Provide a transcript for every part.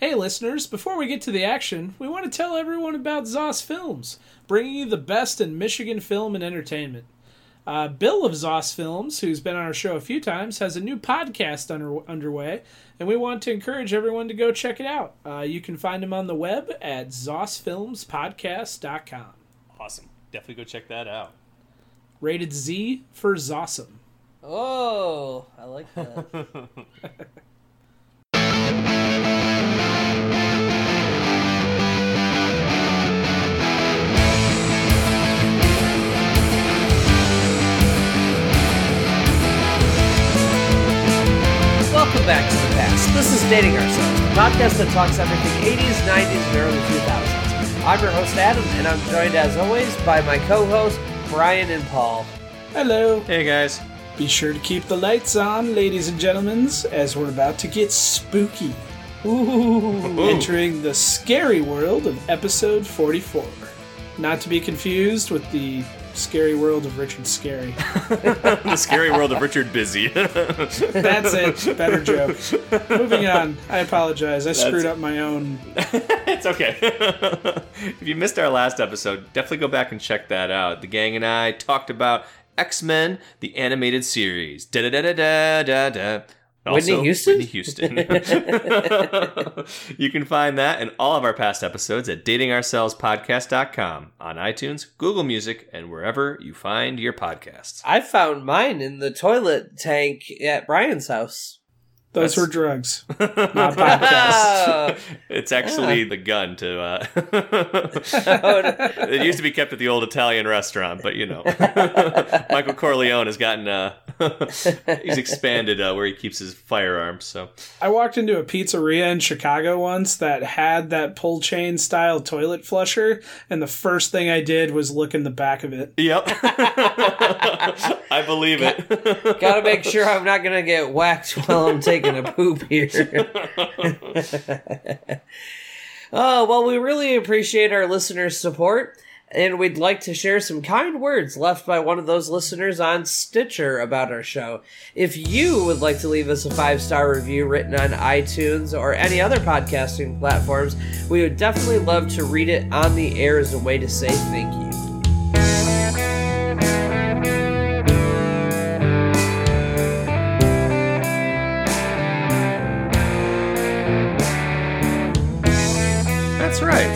Hey, listeners, before we get to the action, we want to tell everyone about Zoss Films, bringing you the best in Michigan film and entertainment. Uh, Bill of Zoss Films, who's been on our show a few times, has a new podcast under, underway, and we want to encourage everyone to go check it out. Uh, you can find him on the web at zossfilmspodcast.com. Awesome. Definitely go check that out. Rated Z for Zossum. Oh, I like that. Welcome back to the past. This is Dating Ourselves, the podcast that talks everything 80s, 90s, and early 2000s. I'm your host, Adam, and I'm joined as always by my co hosts, Brian and Paul. Hello. Hey guys. Be sure to keep the lights on, ladies and gentlemen, as we're about to get spooky. Ooh. Entering the scary world of episode 44. Not to be confused with the scary world of Richard Scarry. the scary world of Richard Busy. That's it. Better joke. Moving on. I apologize. I screwed up my own. it's okay. if you missed our last episode, definitely go back and check that out. The gang and I talked about X Men, the animated series. Da da da da da da. Whitney Houston? Whitney Houston. you can find that and all of our past episodes at datingourselvespodcast.com on iTunes, Google Music, and wherever you find your podcasts. I found mine in the toilet tank at Brian's house. Those That's- were drugs, not podcasts. It's actually the gun to. Uh, it used to be kept at the old Italian restaurant, but you know, Michael Corleone has gotten. Uh, he's expanded uh, where he keeps his firearms. So I walked into a pizzeria in Chicago once that had that pull chain style toilet flusher, and the first thing I did was look in the back of it. Yep. I believe it. Gotta make sure I'm not gonna get whacked while I'm taking a poop here. oh, well, we really appreciate our listeners' support, and we'd like to share some kind words left by one of those listeners on Stitcher about our show. If you would like to leave us a five star review written on iTunes or any other podcasting platforms, we would definitely love to read it on the air as a way to say thank you.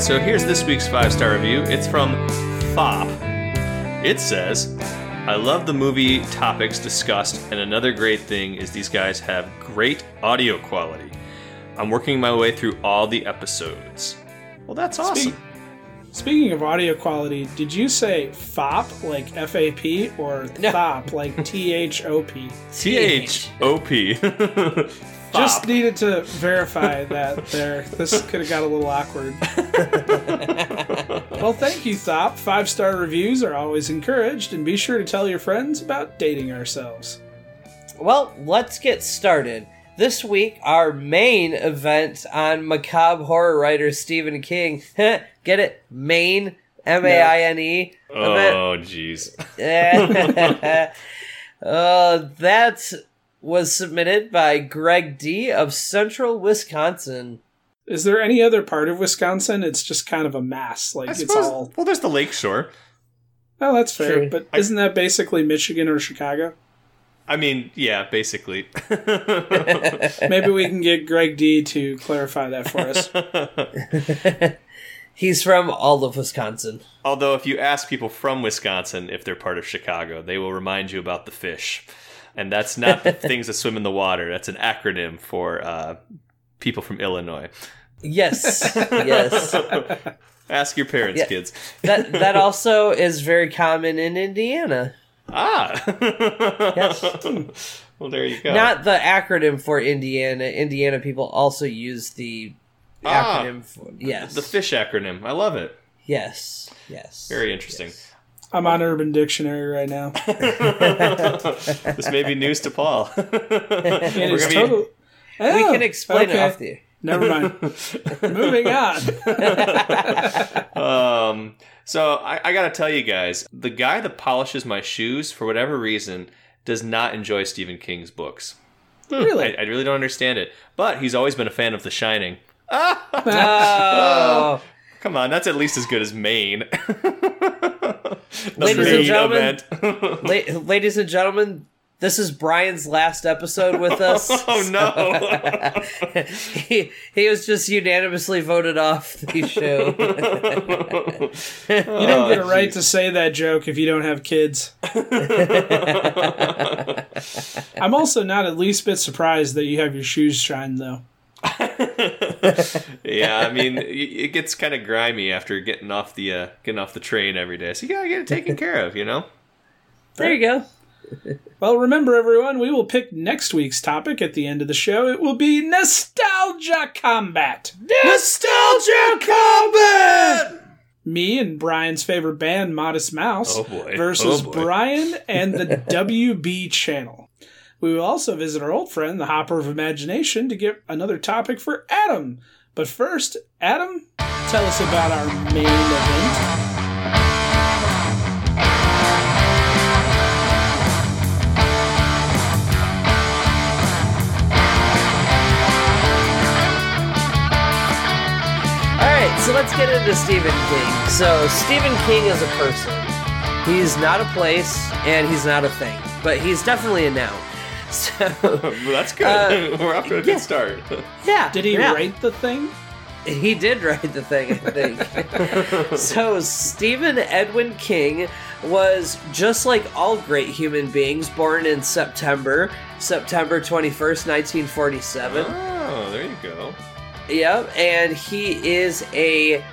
So here's this week's five star review. It's from Fop. It says, I love the movie topics discussed, and another great thing is these guys have great audio quality. I'm working my way through all the episodes. Well, that's awesome. Speak- Speaking of audio quality, did you say FOP like F A P or No. THOP like T H O P? T H O P. Just needed to verify that there. This could have got a little awkward. well, thank you, Thop. Five star reviews are always encouraged, and be sure to tell your friends about dating ourselves. Well, let's get started. This week, our main event on macabre horror writer Stephen King. get it? Main M A I N E. Oh, jeez. uh, that was submitted by Greg D of Central Wisconsin. Is there any other part of Wisconsin? It's just kind of a mass. Like I it's suppose. all. Well, there's the lakeshore. Oh, that's fair. True. But I- isn't that basically Michigan or Chicago? I mean, yeah, basically. Maybe we can get Greg D to clarify that for us. He's from all of Wisconsin. Although, if you ask people from Wisconsin if they're part of Chicago, they will remind you about the fish. And that's not the things that swim in the water. That's an acronym for uh, people from Illinois. Yes, yes. Ask your parents, Yeah. kids. That that also is very common in Indiana. Ah! Yes. well, there you go. Not the acronym for Indiana. Indiana people also use the Ah. acronym for yes. the fish acronym. I love it. Yes. Yes. Very interesting. I'm on Urban Dictionary right now. this may be news to Paul. It We're is gonna be- total. We Oh, can explain okay. it off the Never mind. Moving on. Um, so I, I gotta tell you guys, the guy that polishes my shoes, for whatever reason, does not enjoy Stephen King's books. Really? I, I really don't understand it. But he's always been a fan of The Shining. Oh. Come on, that's at least as good as Maine. Ladies and gentlemen. La- ladies and gentlemen, this is Brian's last episode with us. oh no! he, he was just unanimously voted off the show. You don't get a oh, right to say that joke if you don't have kids. I'm also not at least bit surprised that you have your shoes shined, though. yeah, I mean, it gets kind of grimy after getting off the uh, getting off the train every day. So you gotta get it taken care of, you know. there you go. Well, remember, everyone, we will pick next week's topic at the end of the show. It will be Nostalgia Combat. Nostalgia combat. Me and Brian's favorite band, Modest Mouse, Oh, versus Oh. Brian and the WB channel. We will also visit our old friend, the Hopper of Imagination, to get another topic for Adam. But first, Adam, tell us about our main event. So let's get into Stephen King. So, Stephen King is a person. He's not a place and he's not a thing, but he's definitely a noun. So, Well, that's good. Uh, We're off to a good start. yeah. Did he yeah. write the thing? He did write the thing, I think. so, Stephen Edwin King was just like all great human beings, born in September, September 21st, 1947. Oh, there you go. Yep, and he is a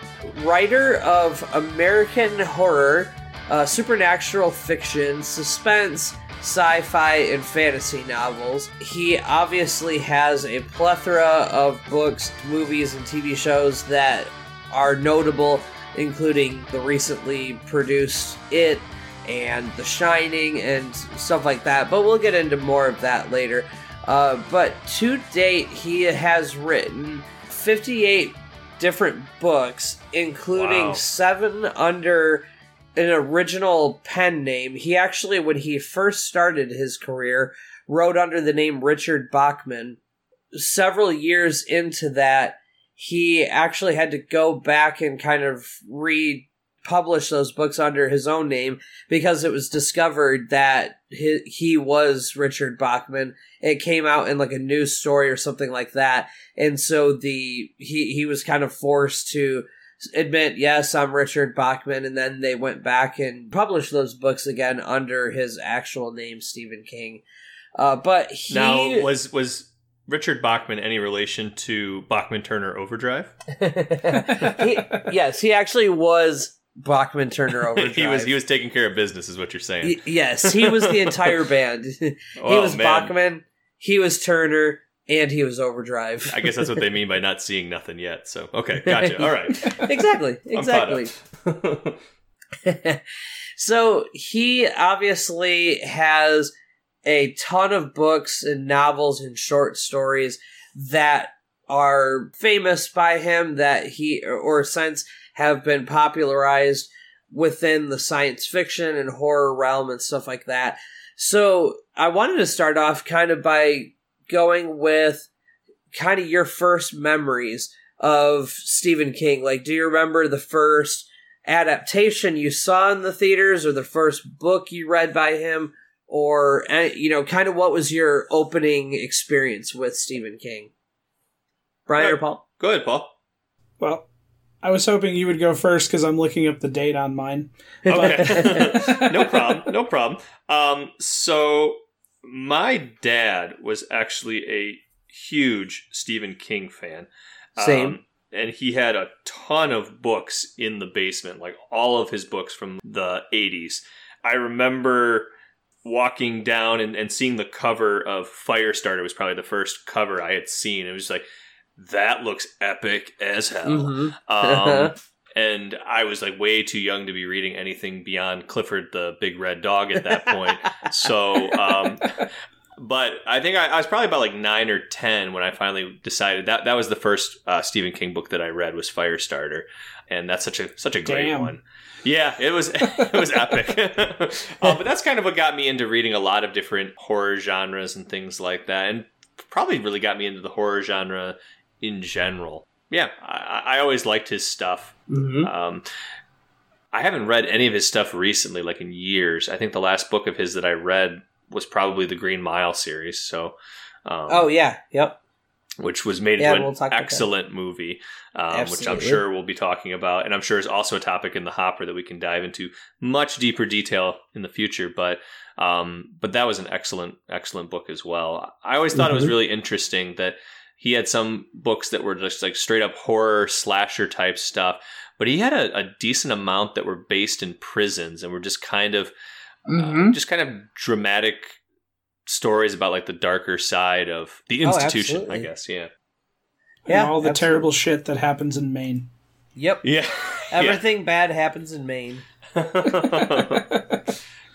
writer of American horror, uh, supernatural fiction, suspense, sci fi, and fantasy novels. He obviously has a plethora of books, movies, and TV shows that are notable, including the recently produced It and The Shining and stuff like that. But we'll get into more of that later. Uh, but to date, he has written 58 different books, including Wow. seven under an original pen name. He actually, when he first started his career, wrote under the name Richard Bachman. Several years into that, he actually had to go back and kind of republish those books under his own name because it was discovered that he, he was Richard Bachman. It came out in like a news story or something like that, and so the he he was kind of forced to admit, yes, I'm Richard Bachman, and then they went back and published those books again under his actual name, Stephen King. Uh, but he Now, was was Richard Bachman any relation to Bachman Turner Overdrive? he, yes, he actually was Bachman Turner Overdrive. he was he was taking care of business, is what you're saying. Y- yes, he was the entire band. he Oh, was man. Bachman, he was Turner, and he was Overdrive. I guess that's what they mean by not seeing nothing yet. So okay, gotcha. All right, exactly, exactly. so he obviously has a ton of books and novels and short stories that are famous by him that he or since have been popularized within the science fiction and horror realm and stuff like that. So I wanted to start off kind of by going with kind of your first memories of Stephen King. Like, do you remember the first adaptation you saw in the theaters or the first book you read by him? Or, uh, you know, kind of what was your opening experience with Stephen King? Brian or Paul? Go ahead, Paul. Well, I was hoping you would go first because I'm looking up the date on mine. Okay. no problem. No problem. Um, so my dad was actually a huge Stephen King fan. Same. Um, and he had a ton of books in the basement, like all of his books from the 80s. I remember walking down and, and seeing the cover of Firestarter was probably the first cover I had seen. It was like, that looks epic as hell. Mhm. Um, and I was like way too young to be reading anything beyond Clifford the Big Red Dog at that point. so, um, but I think I, I was probably about like nine or ten when I finally decided that that was the first uh, Stephen King book that I read was Firestarter, and that's such a such a great Damn. one. Yeah, it was it was epic. uh, but that's kind of what got me into reading a lot of different horror genres and things like that, and probably really got me into the horror genre in general. Yeah, I, I always liked his stuff. Mm-hmm. Um, I haven't read any of his stuff recently, like in years. I think the last book of his that I read was probably the Green Mile series. So, um, Oh yeah, yep. which was made Yeah, into we'll an talk about that. excellent movie, um, which I'm sure we'll be talking about, and I'm sure is also a topic in the hopper that we can dive into much deeper detail in the future. But um, but that was an excellent excellent book as well. I always thought it was Mhm. really interesting that he had some books that were just like straight up horror slasher type stuff, but he had a, a decent amount that were based in prisons and were just kind of Mm-hmm. uh, just kind of dramatic stories about like the darker side of the Oh, institution, I guess. Yeah. Yeah, and all the absolutely. terrible shit that happens in Maine. Yep. Yeah. Everything bad happens in Maine.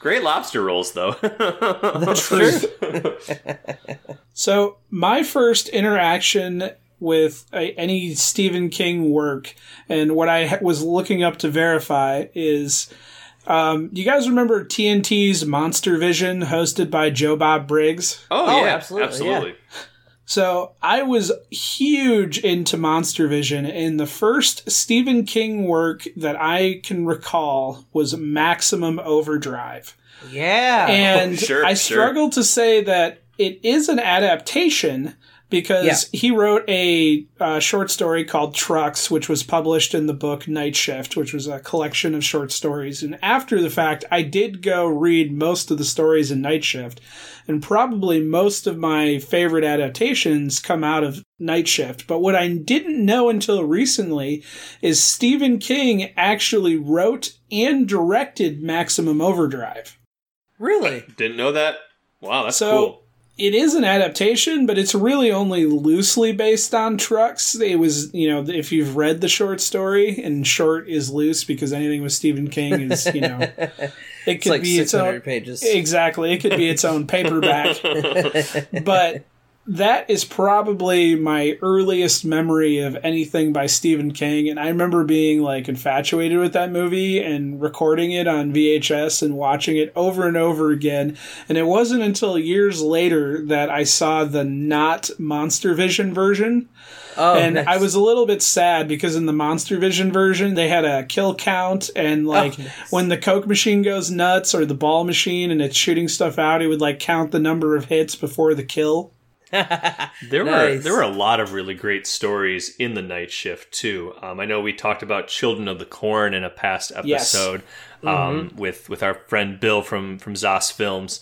Great lobster rolls, though. That's true. true. So, my first interaction with a, any Stephen King work, and what I ha- was looking up to verify is. Um, you guys remember TNT's Monster Vision, hosted by Joe Bob Briggs? oh, Oh, yeah, absolutely, absolutely. So I was huge into Monster Vision, and the first Stephen King work that I can recall was Maximum Overdrive. Yeah. And sure, I sure. struggle to say that it is an adaptation because he wrote a uh, short story called Trucks, which was published in the book Night Shift, which was a collection of short stories. And after the fact, I did go read most of the stories in Night Shift, and probably most of my favorite adaptations come out of Night Shift. But what I didn't know until recently is Stephen King actually wrote and directed Maximum Overdrive. really? Didn't know that. Wow, that's So- cool. It is an adaptation, but it's really only loosely based on trucks. It was, you know, if you've read the short story, and short is loose because anything with Stephen King is, you know, it It's could like be its own. pages. Exactly, it could be its own paperback. but that is probably my earliest memory of anything by Stephen King, and I remember being like infatuated with that movie and recording it on VHS and watching it over and over again. And it wasn't until years later that I saw the not Monster Vision version. oh, and nice. I was a little bit sad because in the Monster Vision version, they had a kill count, and oh, like nice. when the Coke machine goes nuts or the ball machine and it's shooting stuff out, it would like count the number of hits before the kill. There were there were a lot of really great stories in the night shift too. Um, I know we talked about Children of the Corn in a past Yes. episode um, with with our friend Bill from from Zoss Films.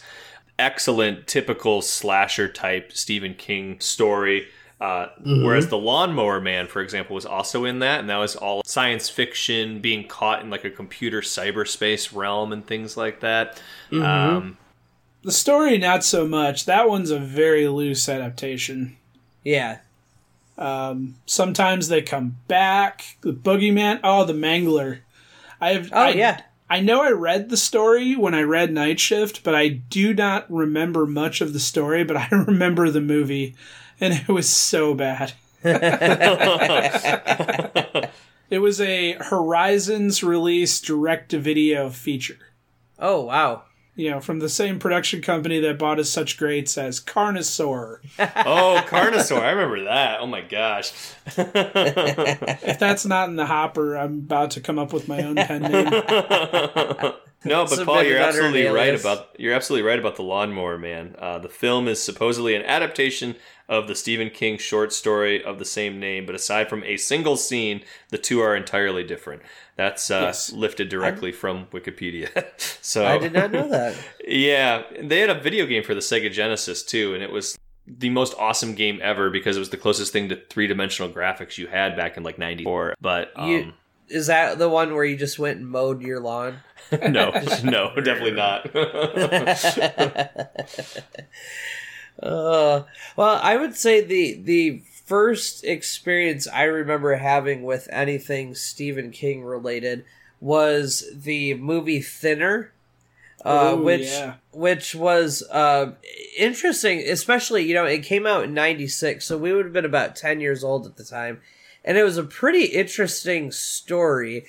Excellent, typical slasher type Stephen King story. Uh, Whereas the Lawnmower Man, for example, was also in that, and that was all science fiction, being caught in like a computer cyberspace realm and things like that. Um, The story, not so much. That one's a very loose adaptation. yeah. Um, sometimes they come back. The Boogeyman. Oh, the Mangler. I have. Oh, I, yeah. I know I read the story when I read Night Shift, but I do not remember much of the story. But I remember the movie, and it was so bad. It was a Horizons release direct to video feature. Oh, wow. You know, from the same production company that bought us such greats as Carnosaur. oh, Carnosaur! I remember that. Oh my gosh. If that's not in the hopper, I'm about to come up with my own pen name. no, but Submit Paul, you're absolutely right about you're absolutely right about the Lawnmower Man. Uh, the film is supposedly an adaptation of the Stephen King short story of the same name, but aside from a single scene, the two are entirely different. That's uh, Yes. lifted directly from Wikipedia. so I did not know that. yeah, they had a video game for the Sega Genesis too, and it was the most awesome game ever because it was the closest thing to three dimensional graphics you had back in like '94. But um, You- Is that the one where you just went and mowed your lawn? no, no, definitely not. Uh, well, I would say the the first experience I remember having with anything Stephen King related was the movie Thinner, uh, Oh, which yeah. which was uh, interesting. Especially, you know, it came out in '96, so we would have been about ten years old at the time, and it was a pretty interesting story.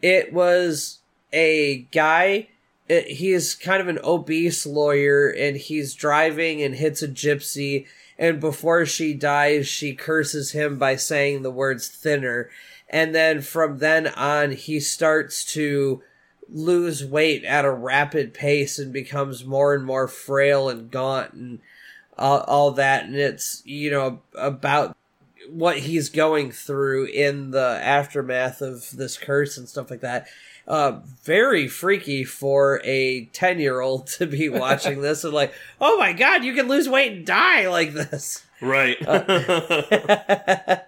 It was a guy it, he is kind of an obese lawyer and he's driving and hits a gypsy and before she dies, she curses him by saying the words thinner. And then from then on, he starts to lose weight at a rapid pace and becomes more and more frail and gaunt and all that. And it's, you know, about what he's going through in the aftermath of this curse and stuff like that. Uh, very freaky for a 10 year old to be watching this and like, oh my god, you can lose weight and die like this. Right.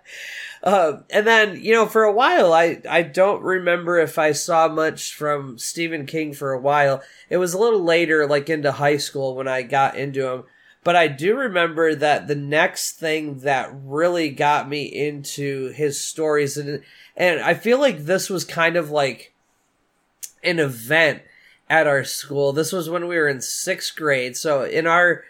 Uh, and then, you know, for a while, I, I don't remember if I saw much from Stephen King for a while. It was a little later, like into high school when I got into him. But I do remember that the next thing that really got me into his stories, and, and I feel like this was kind of like an event at our school. This was when we were in sixth grade. So in our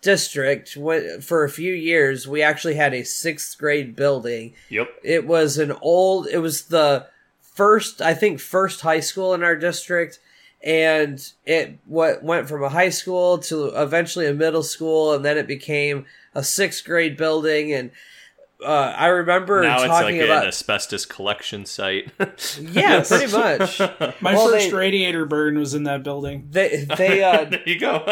district, for a few years, we actually had a sixth grade building. Yep. It was an old, it was the first, I think, first high school in our district. And it what went from a high school to eventually a middle school, and then it became a sixth grade building. And uh, I remember now talking it's like about an asbestos collection site. yeah, pretty much. My Well, first they- radiator burn was in that building. They they uh, there you go.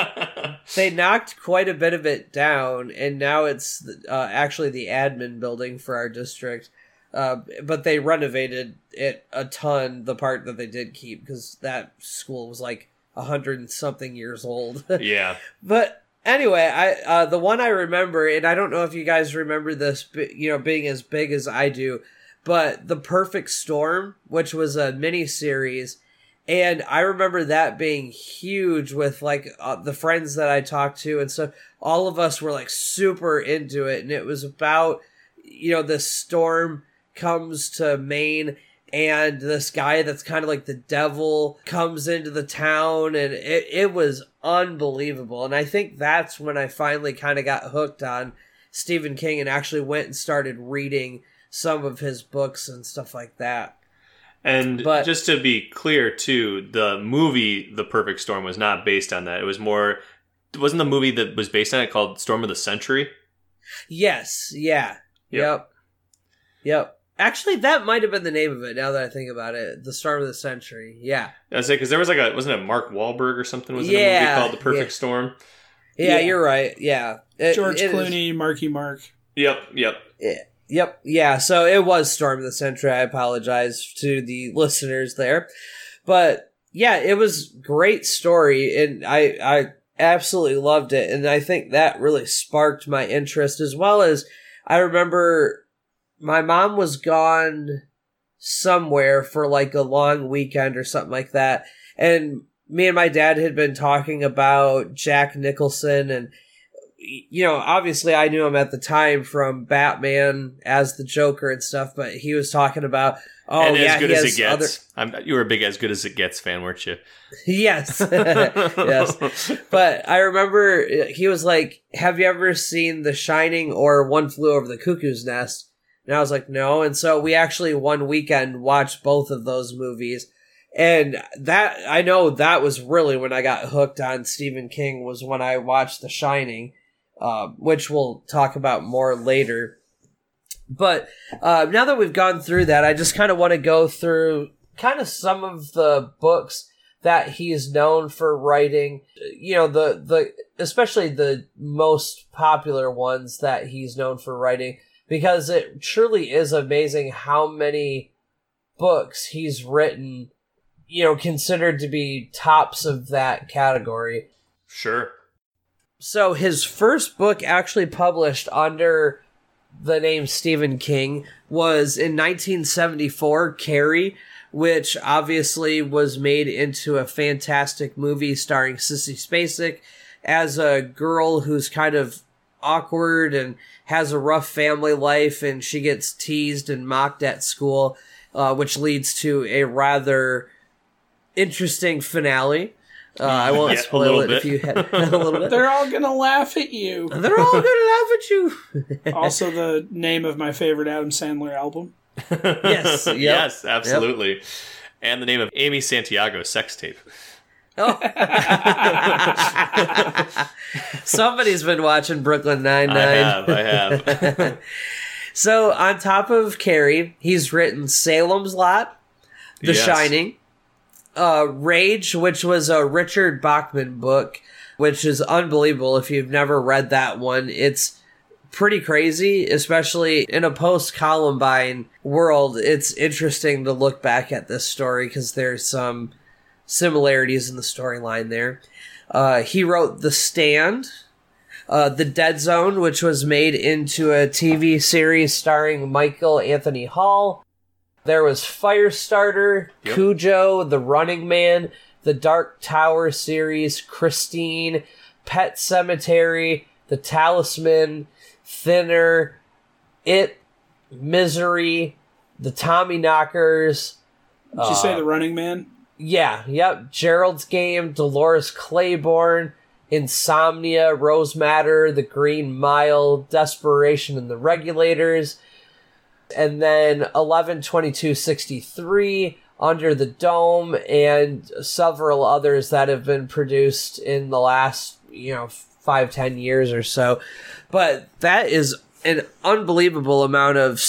they knocked quite a bit of it down, and now it's uh, actually the admin building for our district. Uh, but they renovated it a ton. The part that they did keep because that school was like a hundred and something years old. yeah. But anyway, I uh, the one I remember, and I don't know if you guys remember this, you know, being as big as I do, but the Perfect Storm, which was a mini series, and I remember that being huge with like uh, the friends that I talked to and stuff. All of us were like super into it, and it was about you know this storm comes to Maine and this guy that's kind of like the devil comes into the town and it, it was unbelievable and i think that's when i finally kind of got hooked on stephen king and actually went and started reading some of his books and stuff like that And But- just to be clear, too, the movie The Perfect Storm was not based on that. It was more. Wasn't the movie that was based on it called Storm of the Century? yes yeah Yep. yep yep actually that might have been the name of it now that i think about it the storm of the century yeah I was because there was like a wasn't it Mark Wahlberg or something was in a movie called The Perfect yeah. Storm? yeah, Yeah. you're right yeah It- George it is- Clooney, Marky Mark. Yep, yep. Yep. Yeah. So it was Storm of the Century. I apologize to the listeners there, but yeah, it was great story, and I I absolutely loved it, and I think that really sparked my interest as well as I remember my mom was gone somewhere for like a long weekend or something like that, and me and my dad had been talking about Jack Nicholson and you know, obviously I knew him at the time from Batman as the Joker and stuff, but he was talking about oh and yeah, as good he as has it gets. I'm, you were a big as good as it gets fan, weren't you? Yes, yes. But I remember he was like, "Have you ever seen The Shining or One Flew Over the Cuckoo's Nest?" And I was like, "No." And so we actually one weekend watched both of those movies. And that I know that was really when I got hooked on Stephen King was when I watched The Shining, uh, which we'll talk about more later. But uh, now that we've gone through that, I just kind of want to go through kind of some of the books that he is known for writing. You know, the the especially the most popular ones that he's known for writing, because it truly is amazing how many books he's written. You know, considered to be tops of that category. sure. So his first book actually published under the name Stephen King was in 1974, Carrie, which obviously was made into a fantastic movie starring Sissy Spacek as a girl who's kind of awkward and has a rough family life and she gets teased and mocked at school, uh, which leads to a rather interesting finale. Uh, I won't Yeah, spoil little it if bit. you had a little bit. They're all gonna laugh at you. They're all gonna laugh at you. also, the name of my favorite Adam Sandler album. Yes, yep. yes, absolutely. And the name of Amy Santiago sex tape. Oh. Somebody's been watching Brooklyn Nine-Nine. I have, I have. so on top of Carrie, he's written Salem's Lot, The Yes. Shining, uh, Rage, which was a Richard Bachman book, which is unbelievable. If you've never read that one, it's pretty crazy, especially in a post Columbine world. It's interesting to look back at this story because there's some similarities in the storyline there. Uh, he wrote The Stand, uh, The Dead Zone, which was made into a TV series starring Michael Anthony Hall. There was Firestarter, Yep. Cujo, The Running Man, The Dark Tower series, Christine, Pet Sematary, The Talisman, Thinner, It, Misery, The Tommyknockers. Did you say uh, the Running Man? Yeah, yep. Gerald's Game, Dolores Claiborne, Insomnia, Rose Madder, The Green Mile, Desperation and the Regulators, and then 11/22/63, Under the Dome, and several others that have been produced in the last, you know, five, ten years or so. But that is an unbelievable amount of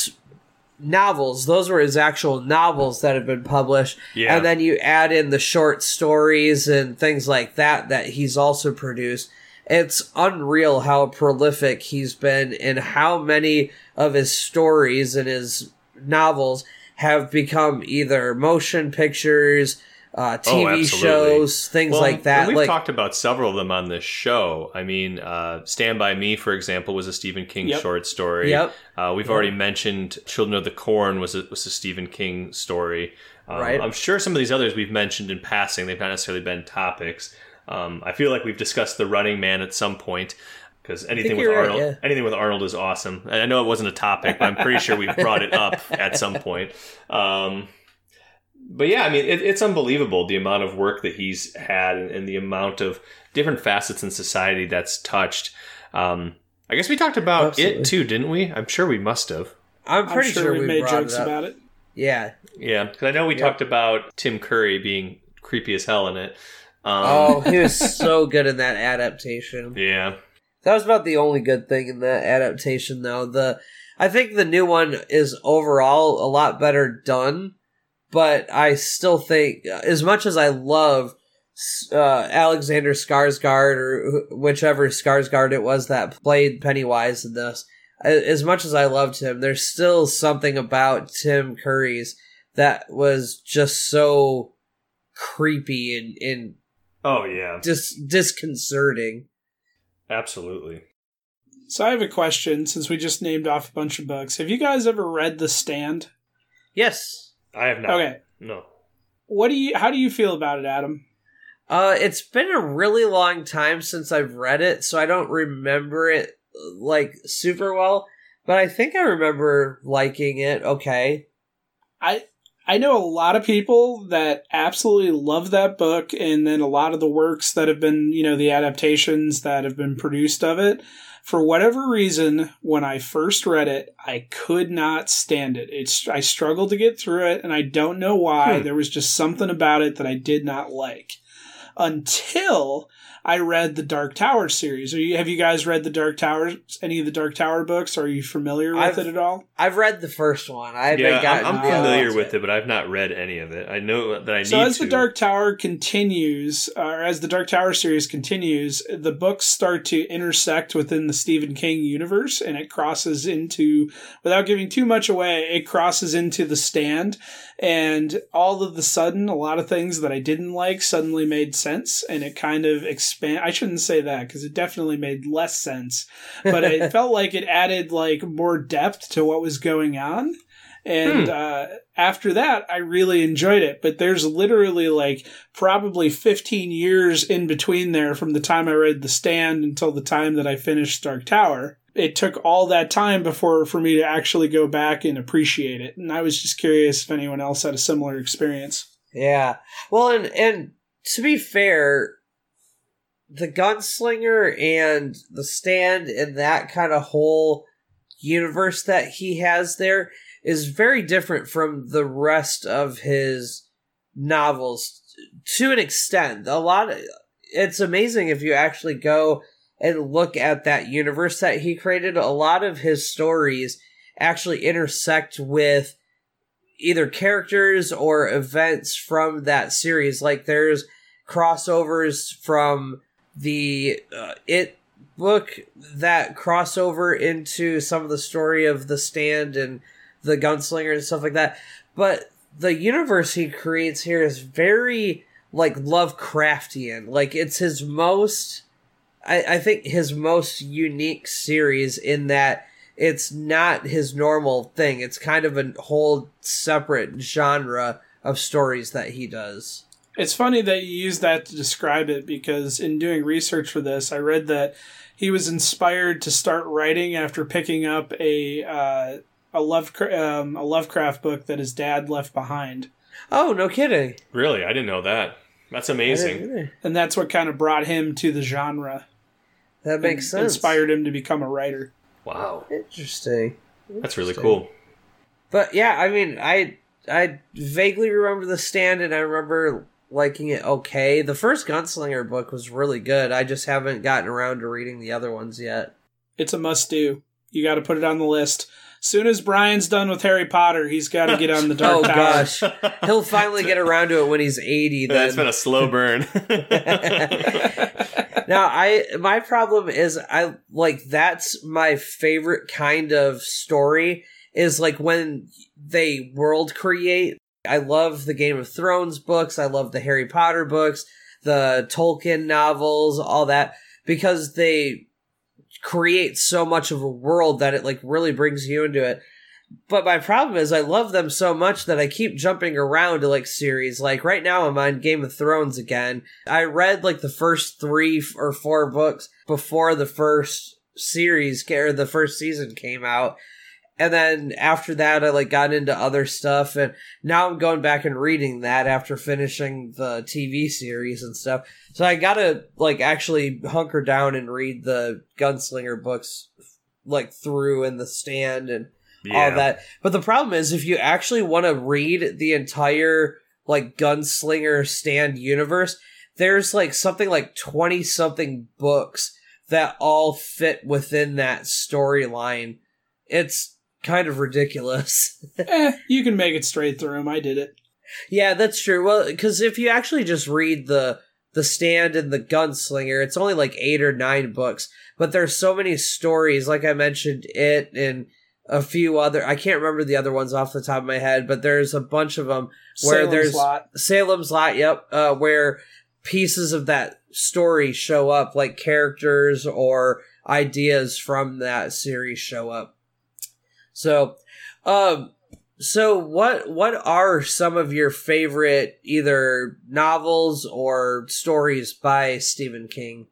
novels. Those were his actual novels that have been published. Yeah. And then you add in the short stories and things like that that he's also produced. It's unreal how prolific he's been and how many of his stories and his novels have become either motion pictures, uh, TV Oh, shows, things Well, like that. We've like, talked about several of them on this show. I mean, uh, Stand By Me, for example, was a Stephen King Yep. short story. Yep. Uh, we've already mentioned Children of the Corn was a, was a Stephen King story. Um, Right. I'm sure some of these others we've mentioned in passing. They've not necessarily been topics. Um, I feel like we've discussed The Running Man at some point because anything with you're right, Arnold, yeah. anything with Arnold is awesome. And I know it wasn't a topic, but I'm pretty sure we've brought it up at some point. Um, but yeah, I mean, it, it's unbelievable the amount of work that he's had and, and the amount of different facets in society that's touched. Um, I guess we talked about Absolutely. it too, didn't we? I'm sure we must have. I'm I'm pretty sure, sure, we we made jokes it about it. Yeah. Yeah, because I know we Yep. talked about Tim Curry being creepy as hell in it. Um, Oh, he was so good in that adaptation. yeah. That was about the only good thing in that adaptation, though. The I think the new one is overall a lot better done, but I still think, as much as I love uh, Alexander Skarsgård or whichever Skarsgård it was that played Pennywise in this, as much as I loved him, there's still something about Tim Curry's that was just so creepy and, and Oh yeah, just disconcerting. absolutely. So I have a question since we just named off a bunch of books. Have you guys ever read The Stand? Yes. I have not. Okay. No. What do you how do you feel about it, Adam? Uh, it's been a really long time since I've read it, so I don't remember it like super well. But I think I remember liking it. Okay. I I know a lot of people that absolutely love that book and then a lot of the works that have been, you know, the adaptations that have been produced of it. For whatever reason, when I first read it, I could not stand it. It's I struggled to get through it and I don't know why. Hmm. There was just something about it that I did not like. Until I read the Dark Tower series. Are you, have you guys read the Dark Tower? Any of the Dark Tower books? Are you familiar with I've- it at all? I've read the first one. I yeah, gotten, I'm, I'm familiar with yet. it, but I've not read any of it. I know that I So need as to. the Dark Tower continues, uh, or as the Dark Tower series continues, the books start to intersect within the Stephen King universe, and it crosses into, without giving too much away, it crosses into the Stand, and all of the sudden, a lot of things that I didn't like suddenly made sense, and it kind of expand. I shouldn't say that because it definitely made less sense, but it felt like it added like more depth to what was going on. And uh, after that, I really enjoyed it. But there's literally like probably 15 years in between there from the time I read The Stand until the time that I finished Dark Tower. It took all that time before for me to actually go back and appreciate it. And I was just curious if anyone else had a similar experience. Yeah. Well, and and to be fair, the gunslinger and the stand and that kind of whole universe that he has there is very different from the rest of his novels to an extent. A lot. Of, it's amazing if you actually go and look at that universe that he created. A lot of his stories actually intersect with either characters or events from that series. Like there's crossovers from the uh, it book that crossover into some of the story of the stand and the gunslinger and stuff like that. But the universe he creates here is very like Lovecraftian. Like it's his most I, I think his most unique series in that it's not his normal thing. It's kind of a whole separate genre of stories that he does. It's funny that you use that to describe it because in doing research for this, I read that he was inspired to start writing after picking up a uh, a Lovecraft um, a Lovecraft book that his dad left behind. Oh, no kidding! Really, I didn't know that. That's amazing. And that's what kind of brought him to the genre. That makes sense. Inspired him to become a writer. Wow, Interesting. that's really cool. But yeah, I mean, I I vaguely remember the stand, and I remember liking it okay. The first Gunslinger book was really good. I just haven't gotten around to reading the other ones yet. It's a must do. You got to put it on the list. Soon as Brian's done with Harry Potter, he's got to get on the Dark oh Tower. gosh, he'll finally get around to it when he's eighty. Then That's been a slow burn. now I my problem is I like that's my favorite kind of story is like when they world create. I love the Game of Thrones books, I love the Harry Potter books, the Tolkien novels, all that because they create so much of a world that it like really brings you into it. But my problem is I love them so much that I keep jumping around to like series. Like right now I'm on Game of Thrones again. I read like the first 3 or 4 books before the first series or the first season came out. And then after that I like got into other stuff and now I'm going back and reading that after finishing the TV series and stuff. So I got to like actually hunker down and read the Gunslinger books like through in the stand and all that. But the problem is, if you actually want to read the entire like gunslinger stand universe, there's like something like 20 something books that all fit within that storyline. It's kind of ridiculous. eh, you can make it straight through him. I did it. yeah, that's true. Well, because if you actually just read the the stand and the gunslinger, it's only like eight or nine books, but there's so many stories. Like I mentioned, it and a few other. I can't remember the other ones off the top of my head, but there's a bunch of them where Salem's there's Lot. Salem's Lot. Yep, uh, where pieces of that story show up, like characters or ideas from that series show up. So, um, so what what are some of your favorite either novels or stories by Stephen King?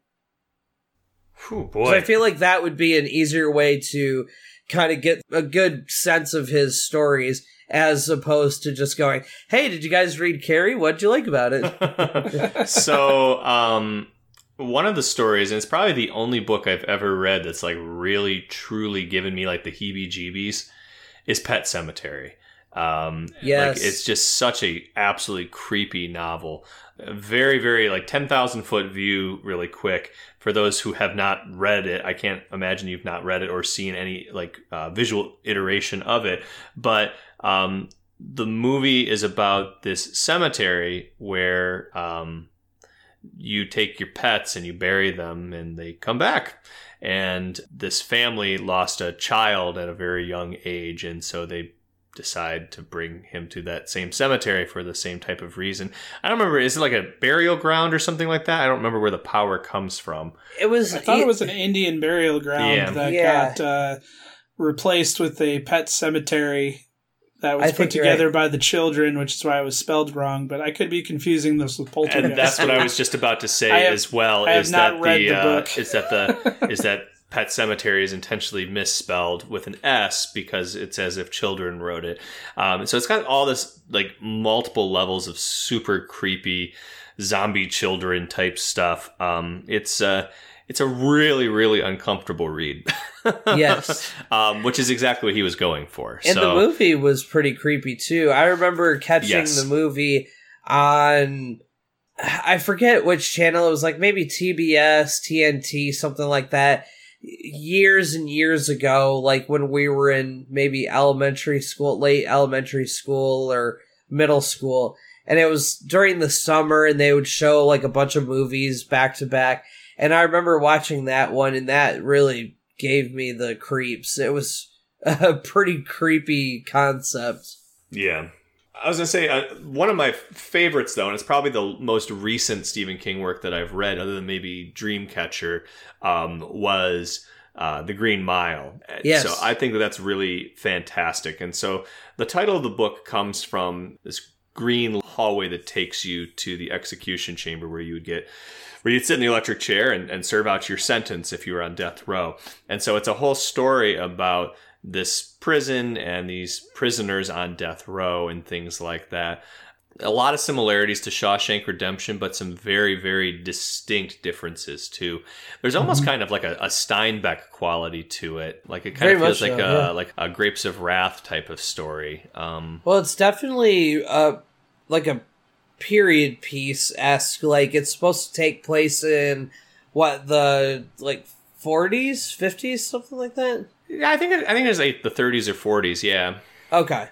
Whew, 'Cause boy. I feel like that would be an easier way to kind of get a good sense of his stories as opposed to just going, "Hey, did you guys read Carrie? What'd you like about it?" so um one of the stories and it's probably the only book i've ever read that's like really truly given me like the heebie jeebies is pet sematary. Um Yes. like it's just such a absolutely creepy novel. Very very like 10,000 foot view really quick. For those who have not read it i can't imagine you've not read it or seen any like uh, visual iteration of it but um the movie is about this cemetery where um you take your pets and you bury them and they come back. And this family lost a child at a very young age, and so they decide to bring him to that same cemetery for the same type of reason. I don't remember, is it like a burial ground or something like that? I don't remember where the power comes from. It was. I thought it was an Indian burial ground Yeah. that Yeah. got uh, replaced with a pet cemetery that I was put together right. by the children, which is why it was spelled wrong. But I could be confusing this with Poltergeist. And that's what I was just about to say I have- as well. I have is not that read the, the uh, book. is that the is that Pet Sematary is intentionally misspelled with an S because it's as if children wrote it. Um, so it's got all this like multiple levels of super creepy zombie children type stuff. Um, it's uh, it's a really really uncomfortable read. Yes. um, which is exactly what he was going for. And so, the movie was pretty creepy too. I remember catching Yes. the movie on I forget which channel it was like maybe TBS, TNT, something like that. Years and years ago, like when we were in maybe elementary school, late elementary school or middle school, and it was during the summer and they would show like a bunch of movies back to back. And I remember watching that one and that really gave me the creeps. It was a pretty creepy concept. Yeah. I was gonna say uh, one of my favorites, though, and it's probably the most recent Stephen King work that I've read, other than maybe Dreamcatcher, um, was uh, The Green Mile. Yes. So I think that that's really fantastic. And so the title of the book comes from this green hallway that takes you to the execution chamber where you would get where you'd sit in the electric chair and, and serve out your sentence if you were on death row. And so it's a whole story about this prison and these prisoners on death row and things like that. A lot of similarities to Shawshank Redemption, but some very, very distinct differences too. There's almost Mm-hmm. kind of like a, a Steinbeck quality to it. Like it kind Very of feels like so, a yeah. like a Grapes of Wrath type of story. Um, Well, it's definitely uh like a period piece esque. Like it's supposed to take place in what the like forties, fifties, something like that. yeah, I think it, I think it's like the 30s or 40s. Yeah. Okay.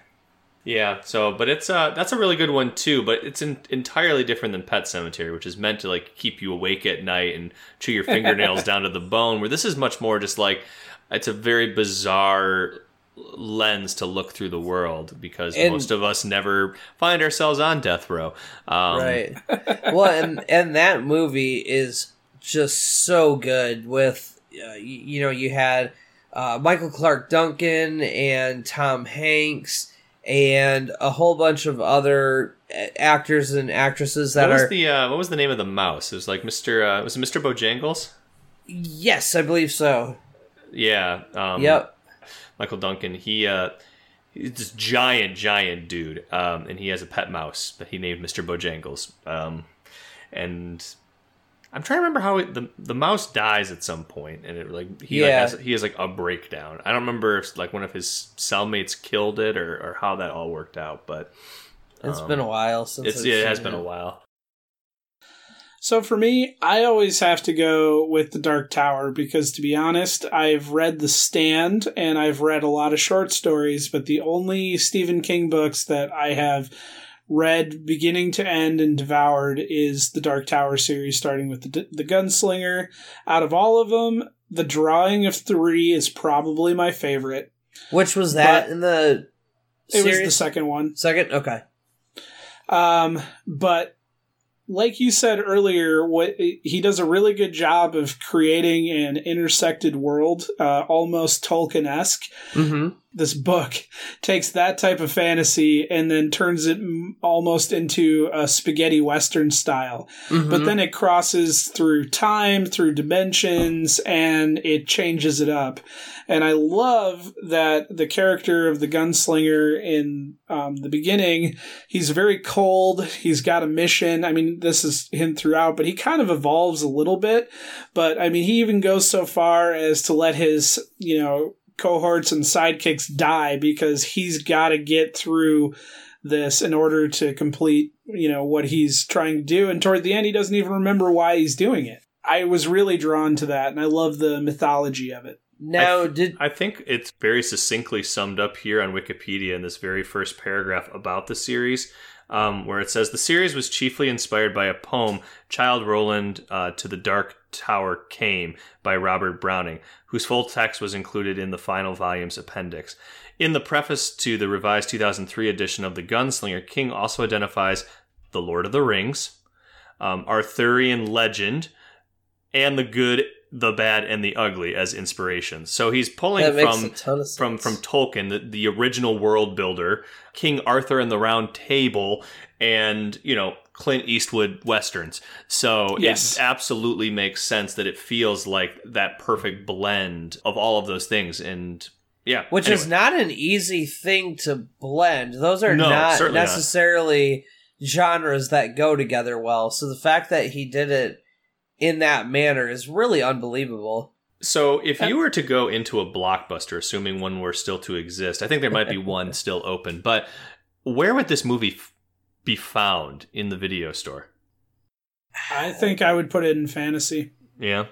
Yeah, so but it's uh that's a really good one too, but it's in, entirely different than Pet Sematary, which is meant to like keep you awake at night and chew your fingernails down to the bone. Where this is much more just like it's a very bizarre lens to look through the world because And- most of us never find ourselves on death row. Um, right. well, and and that movie is just so good. With uh, you, you know, you had uh, Michael Clarke Duncan and Tom Hanks and a whole bunch of other uh, actors and actresses that What was are. the uh, what was the name of the mouse? It was like Mr. Uh, was it Mr. Bojangles? yes, I believe so. Yeah. Um, yep. Michael Duncan. He uh, he's this giant, giant dude, um, and he has a pet mouse that he named Mister Bojangles. Um, and I'm trying to remember how it, the the mouse dies at some point, and it like he like Yeah. has, he has like a breakdown. I don't remember if like one of his cellmates killed it or, or how that all worked out, but It's um, been a while since it's yeah, it has been a while. So for me, I always have to go with The Dark Tower because to be honest, I've read The Stand and I've read a lot of short stories, but the only Stephen King books that I have read beginning to end and devoured is the Dark Tower series starting with the the Gunslinger. Out of all of them, The Drawing of 3 is probably my favorite. Which was that But- in the It was the second one. Second, okay. Um, but like you said earlier, what he does a really good job of creating an intersected world, uh, almost Tolkien esque. Mm-hmm. This book takes that type of fantasy and then turns it almost into a spaghetti western style. Mm-hmm. But then it crosses through time, through dimensions, and it changes it up. And I love that the character of the gunslinger in um, the beginning, he's very cold. He's got a mission. I mean, this is him throughout, but he kind of evolves a little bit. But I mean, he even goes so far as to let his, you know, cohorts and sidekicks die because he's got to get through this in order to complete, you know, what he's trying to do. And toward the end, he doesn't even remember why he's doing it. I was really drawn to that, and I love the mythology of it. Now, I did I think it's very succinctly summed up here on Wikipedia in this very first paragraph about the series, um, where it says the series was chiefly inspired by a poem, Childe Roland uh, to the Dark Tower Came by Robert Browning, whose full text was included in the final volume's appendix. In the preface to the revised 2003 edition of The Gunslinger, King also identifies The Lord of the Rings, um, Arthurian legend, and the good, the bad, and the ugly as inspirations. So he's pulling from a ton of sense. from from Tolkien, the, the original world builder, King Arthur and the Round Table, and you know Clint Eastwood westerns. So Yes. it absolutely makes sense that it feels like that perfect blend of all of those things. And yeah, which is not an easy thing to blend. Those are No, not certainly not. necessarily genres that go together well. So the fact that he did it in that manner is really unbelievable. So, if uh, you were to go into a blockbuster, assuming one were still to exist, I think there might be one still open. But where would this movie be found in the video store? I think I would put it in fantasy. Yeah.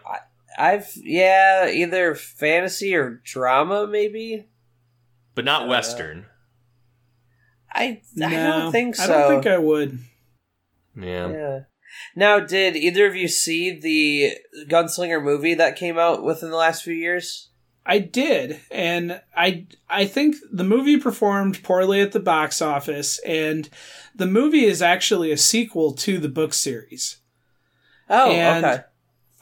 I've yeah, either fantasy or drama, maybe. But not uh, Western. I I No, don't think so. I don't think I would. Yeah. Yeah. Now, did either of you see the Gunslinger movie that came out within the last few years? I did, and I I think the movie performed poorly at the box office, and the movie is actually a sequel to the book series. Oh, And- okay.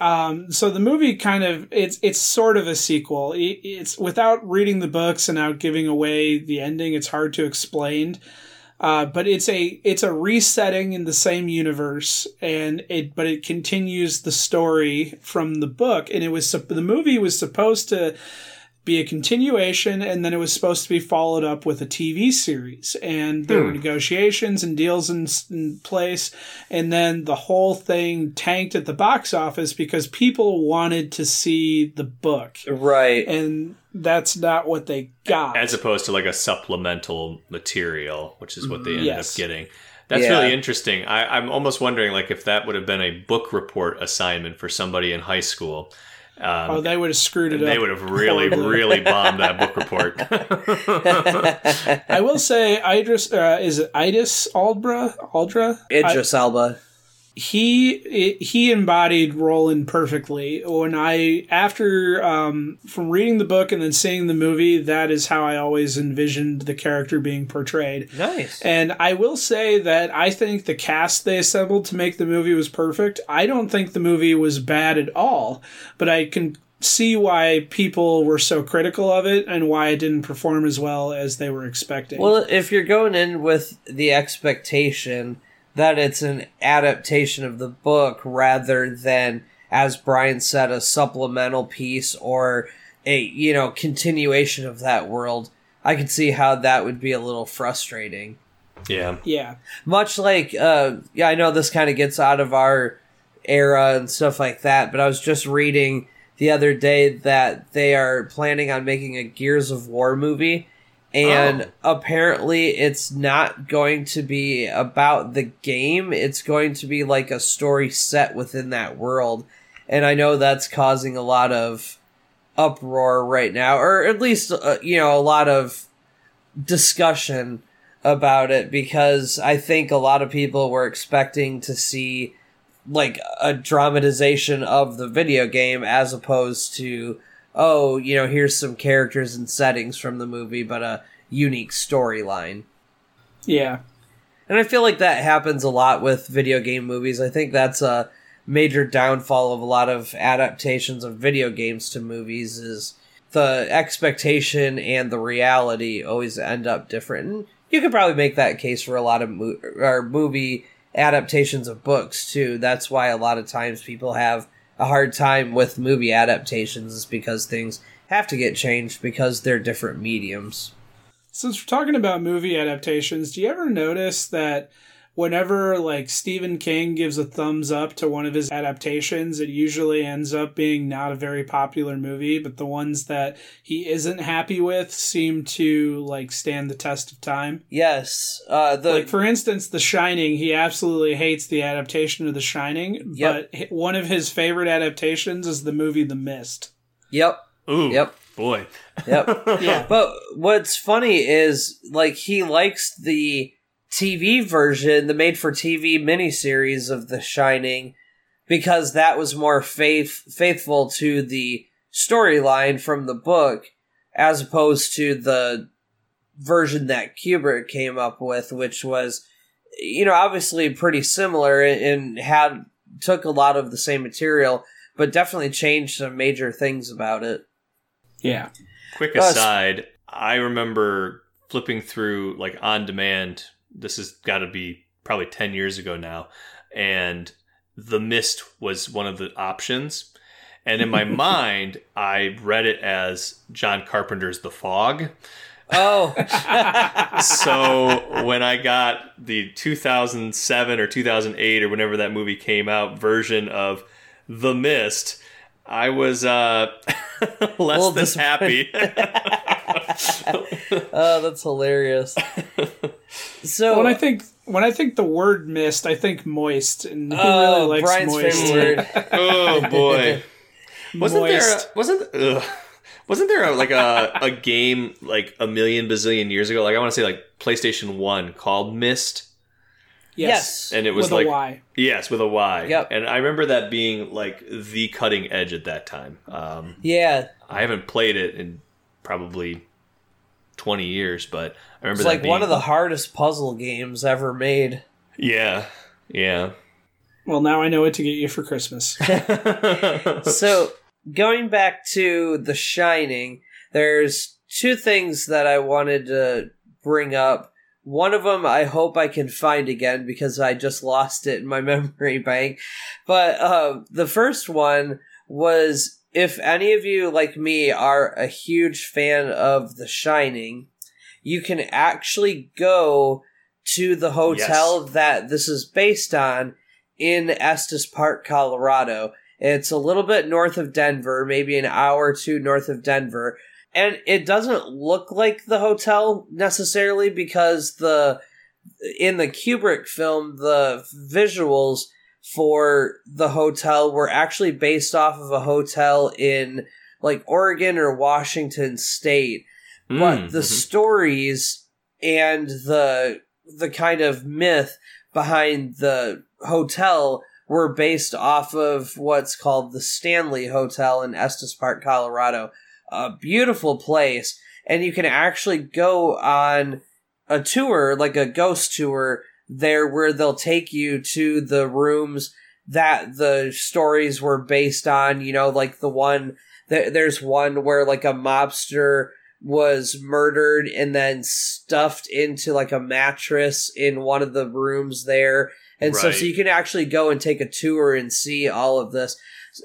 Um, so the movie kind of it's it's sort of a sequel. It, it's without reading the books and out giving away the ending. It's hard to explain. Uh, but it's a it's a resetting in the same universe, and it but it continues the story from the book. And it was the movie was supposed to be a continuation, and then it was supposed to be followed up with a TV series. And there were hmm. negotiations and deals in, in place, and then the whole thing tanked at the box office because people wanted to see the book, Right. and that's not what they got. As opposed to like a supplemental material, which is what they ended Yes. up getting. That's Yeah. really interesting. I, I'm almost wondering like if that would have been a book report assignment for somebody in high school. Um, oh, they would have screwed it up. they would have really, really bombed that book report. I will say, Idris uh, is it Idris Aldra? Aldra? Idris Elba. He he embodied Roland perfectly. When I after um, from reading the book and then seeing the movie, that is how I always envisioned the character being portrayed. Nice. And I will say that I think the cast they assembled to make the movie was perfect. I don't think the movie was bad at all, but I can see why people were so critical of it and why it didn't perform as well as they were expecting. Well, if you're going in with the expectation that it's an adaptation of the book rather than, as Brian said, a supplemental piece or a you know continuation of that world, I could see how that would be a little frustrating. yeah. yeah. Much like, uh, yeah, I know this kind of gets out of our era and stuff like that, but I was just reading the other day that they are planning on making a Gears of War movie. And apparently, it's not going to be about the game. It's going to be like a story set within that world. And I know that's causing a lot of uproar right now, or at least, uh, you know, a lot of discussion about it because I think a lot of people were expecting to see like a dramatization of the video game as opposed to oh, you know, here's some characters and settings from the movie but a unique storyline. Yeah. And I feel like that happens a lot with video game movies. I think that's a major downfall of a lot of adaptations of video games to movies is the expectation and the reality always end up different. And you could probably make that case for a lot of mo- or movie adaptations of books too. That's why a lot of times people have a hard time with movie adaptations is because things have to get changed because they're different mediums. Since we're talking about movie adaptations, do you ever notice that whenever like Stephen King gives a thumbs up to one of his adaptations, it usually ends up being not a very popular movie, but the ones that he isn't happy with seem to like stand the test of time. Yes, uh, the Like for instance, The Shining, he absolutely hates the adaptation of The Shining, Yep. but one of his favorite adaptations is the movie The Mist. yep, Ooh. Yep. Boy. yep. Yeah. But what's funny is like he likes the TV version, the made for TV miniseries of The Shining, because that was more faith faithful to the storyline from the book, as opposed to the version that Kubrick came up with, which was, you know, obviously pretty similar and had took a lot of the same material, but definitely changed some major things about it. Yeah. Quick Uh, aside, I remember flipping through like on demand. This has got to be probably 10 years ago now. And The Mist was one of the options. And in my mind, I read it as John Carpenter's The Fog. Oh, So when I got the 2007 or 2008 or whenever that movie came out version of The Mist, I was uh, less Well, than this- happy. oh, that's hilarious. So when I think when I think the word mist, I think moist, and who Oh, really likes Brian's moist? favorite word. Oh boy. Wasn't Moist. there a, wasn't ugh. wasn't there a, like a, a game like a million bazillion years ago? Like I want to say like PlayStation One called Myst. Yes. And it was with like a Y. yes with a Y. Yep. And I remember that being like the cutting edge at that time. Um, yeah, I haven't played it in probably twenty years, but I remember it's like being, one of the hardest puzzle games ever made. yeah yeah. Well, now I know what to get you for Christmas. so going back to The Shining, there's two things that I wanted to bring up. One of them I hope I can find again because I just lost it in my memory bank. But uh, the first one was if any of you, like me, are a huge fan of The Shining, you can actually go to the hotel that this is based on in Estes Park, Colorado. It's a little bit north of Denver, maybe an hour or two north of Denver. And it doesn't look like the hotel necessarily because the in the Kubrick film the visuals for the hotel were actually based off of a hotel in like Oregon or Washington state but Mm, the mhm. stories and the the kind of myth behind the hotel were based off of what's called the Stanley Hotel in Estes Park, Colorado. A beautiful place, and you can actually go on a tour, like a ghost tour, there where they'll take you to the rooms that the stories were based on. You know, like the one th- there's one where like a mobster was murdered and then stuffed into like a mattress in one of the rooms there. And so, so you can actually go and take a tour and see all of this.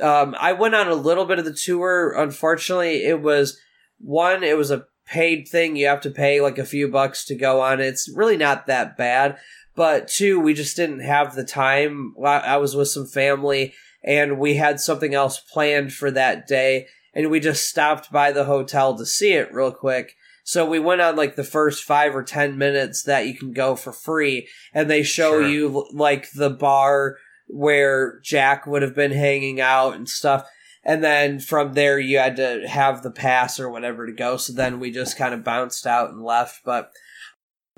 Um, I went on a little bit of the tour. Unfortunately, it was one, it was a paid thing. You have to pay like a few bucks to go on. It's really not that bad. But two, we just didn't have the time. I was with some family and we had something else planned for that day and we just stopped by the hotel to see it real quick. So we went on like the first five or ten minutes that you can go for free, and they show Sure. you like the bar where Jack would have been hanging out and stuff. And then from there, you had to have the pass or whatever to go. So then we just kind of bounced out and left. But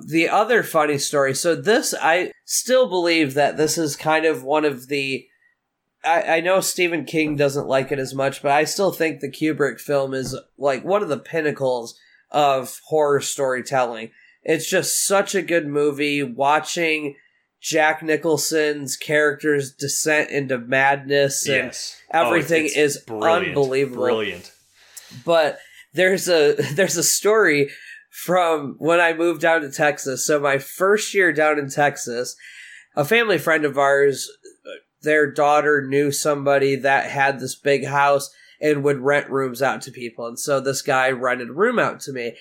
the other funny story so, this, I still believe that this is kind of one of the I, I know Stephen King doesn't like it as much, but I still think the Kubrick film is like one of the pinnacles of horror storytelling. It's just such a good movie. Watching Jack Nicholson's character's descent into madness and yes. Oh, everything Oh, is brilliant. unbelievable. Brilliant. but there's a there's a story from when I moved down to Texas. So my first year down in Texas, a family friend of ours, their daughter knew somebody that had this big house and would rent rooms out to people. And so this guy rented a room out to me.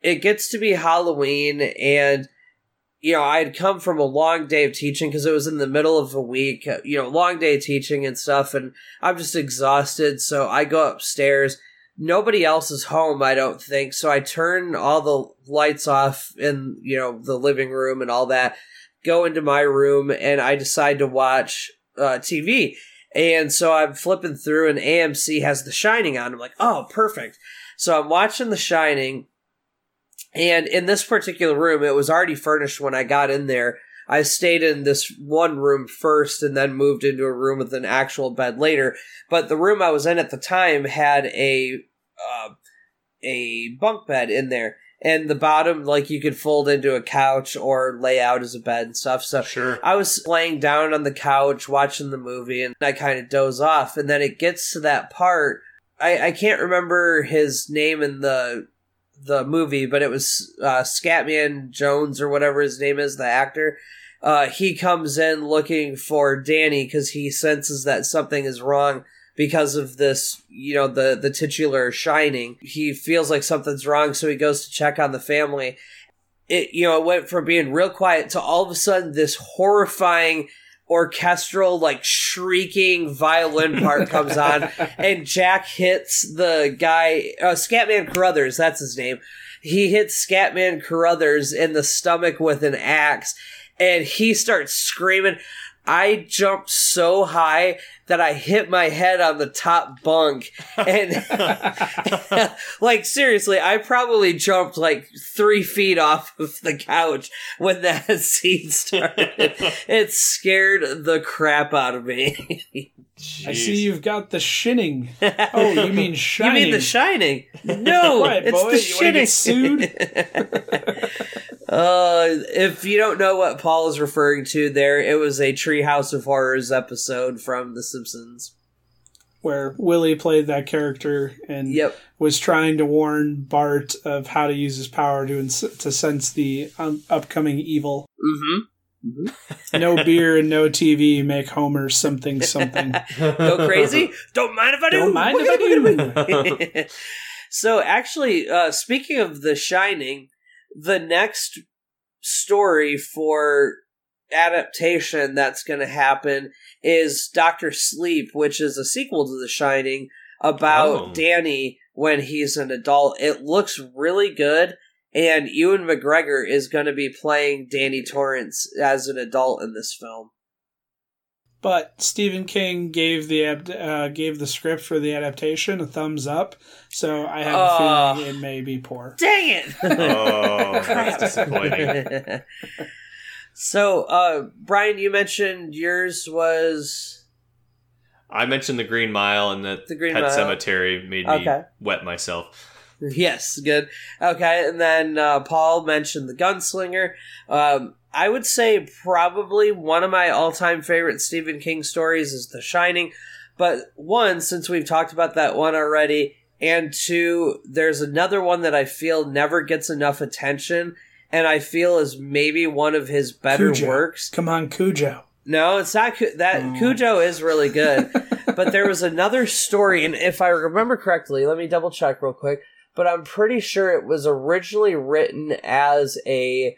It gets to be Halloween and you know, I had come from a long day of teaching because it was in the middle of a week, you know, long day teaching and stuff, and I'm just exhausted. So I go upstairs. Nobody else is home, I don't think. So I turn all the lights off in, you know, the living room and all that, go into my room, and I decide to watch uh, TV. And so I'm flipping through, and AMC has The Shining on. I'm like, oh, perfect. So I'm watching The Shining. And in this particular room, it was already furnished when I got in there. I stayed in this one room first and then moved into a room with an actual bed later. But the room I was in at the time had a uh, a bunk bed in there, and the bottom like you could fold into a couch or lay out as a bed and stuff. So Sure. I was laying down on the couch watching the movie and I kind of doze off. And then it gets to that part. I, I can't remember his name in the the movie, but it was uh, Scatman Jones or whatever his name is, the actor. Uh, he comes in looking for Danny because he senses that something is wrong because of this, you know, the the titular shining. He feels like something's wrong, so he goes to check on the family it you know it went from being real quiet to all of a sudden this horrifying orchestral like shrieking violin part comes on and jack hits the guy uh, scatman carruthers that's his name he hits Scatman Carruthers in the stomach with an axe, and he starts screaming. I jumped so high that I hit my head on the top bunk. And like seriously, I probably jumped like three feet off of the couch when that scene started. it scared the crap out of me. I see you've got the shinning. Oh, you mean shining? you mean the shining? No, Right, it's boy, the you shitting. Uh, if you don't know what Paul is referring to, there it was a Treehouse of Horrors episode from The Simpsons. where Willie played that character and Yep. was trying to warn Bart of how to use his power to ins- to sense the um, upcoming evil. Mm-hmm. No beer and no TV make Homer something something. Go crazy? Don't mind if I do. Don't mind if I do. so, actually, uh, speaking of The Shining, the next story for adaptation that's going to happen is Doctor Sleep, which is a sequel to The Shining about Oh. Danny when he's an adult. It looks really good. And Ewan McGregor is going to be playing Danny Torrance as an adult in this film. But Stephen King gave the uh, gave the script for the adaptation a thumbs up, so I have Oh. a feeling it may be poor. Dang it! Oh, that's disappointing. so, uh, Brian, you mentioned yours was I mentioned the Green Mile and that The Green Pet Mile. Sematary made me Okay. wet myself. yes, good. Okay, and then uh, Paul mentioned the Gunslinger. Um, I would say probably one of my all-time favorite Stephen King stories is The Shining. But one, since we've talked about that one already, and two, there's another one that I feel never gets enough attention, and I feel is maybe one of his better Cujo. works. Come on, Cujo. No, it's not that Oh. Cujo is really good. but there was another story and if I remember correctly, let me double check real quick, but I'm pretty sure it was originally written as a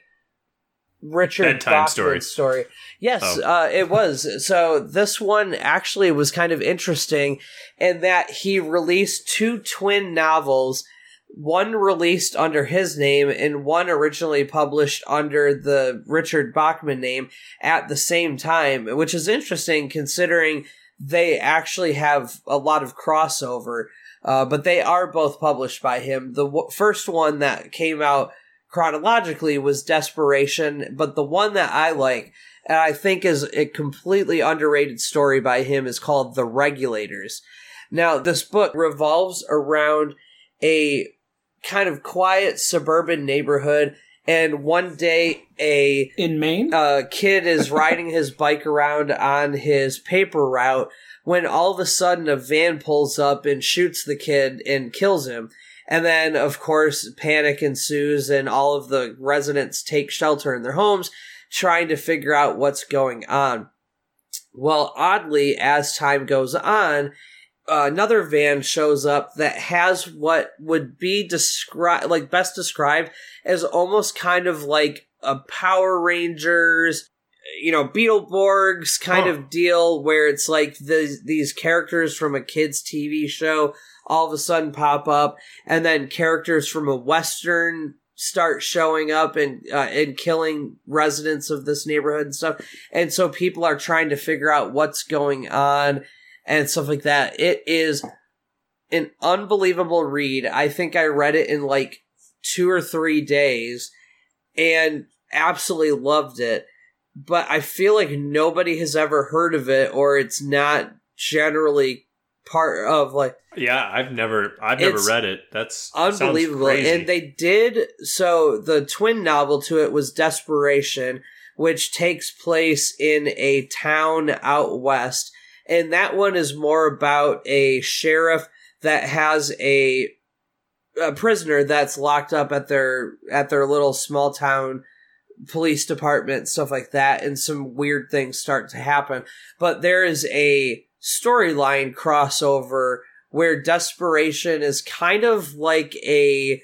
Richard Bedtime Bachman story. story. Yes, Oh. uh, it was. So this one actually was kind of interesting in that he released two twin novels, one released under his name and one originally published under the Richard Bachman name at the same time, which is interesting considering they actually have a lot of crossover. Uh, but they are both published by him. The w- first one that came out chronologically was Desperation, but the one that I like and I think is a completely underrated story by him is called The Regulators. Now, this book revolves around a kind of quiet suburban neighborhood, and one day a In Maine? a kid is riding his bike around on his paper route when all of a sudden a van pulls up and shoots the kid and kills him. And then, of course, panic ensues, and all of the residents take shelter in their homes, trying to figure out what's going on. Well, oddly, as time goes on, another van shows up that has what would be described, like best described as almost kind of like a Power Rangers, you know, Beetleborgs kind Huh. of deal where it's like the, these characters from a kids' TV show all of a sudden pop up, and then characters from a Western start showing up and uh, and killing residents of this neighborhood and stuff. And so people are trying to figure out what's going on and stuff like that. It is an unbelievable read. I think I read it in like two or three days and absolutely loved it. But I feel like nobody has ever heard of it or it's not generally part of like Yeah, I've never, I've never read it. That's unbelievable. And they did so the twin novel to it was Desperation, which takes place in a town out west. And that one is more about a sheriff that has a, a prisoner that's locked up at their at their little small town police department stuff like that and some weird things start to happen but there is a storyline crossover where desperation is kind of like a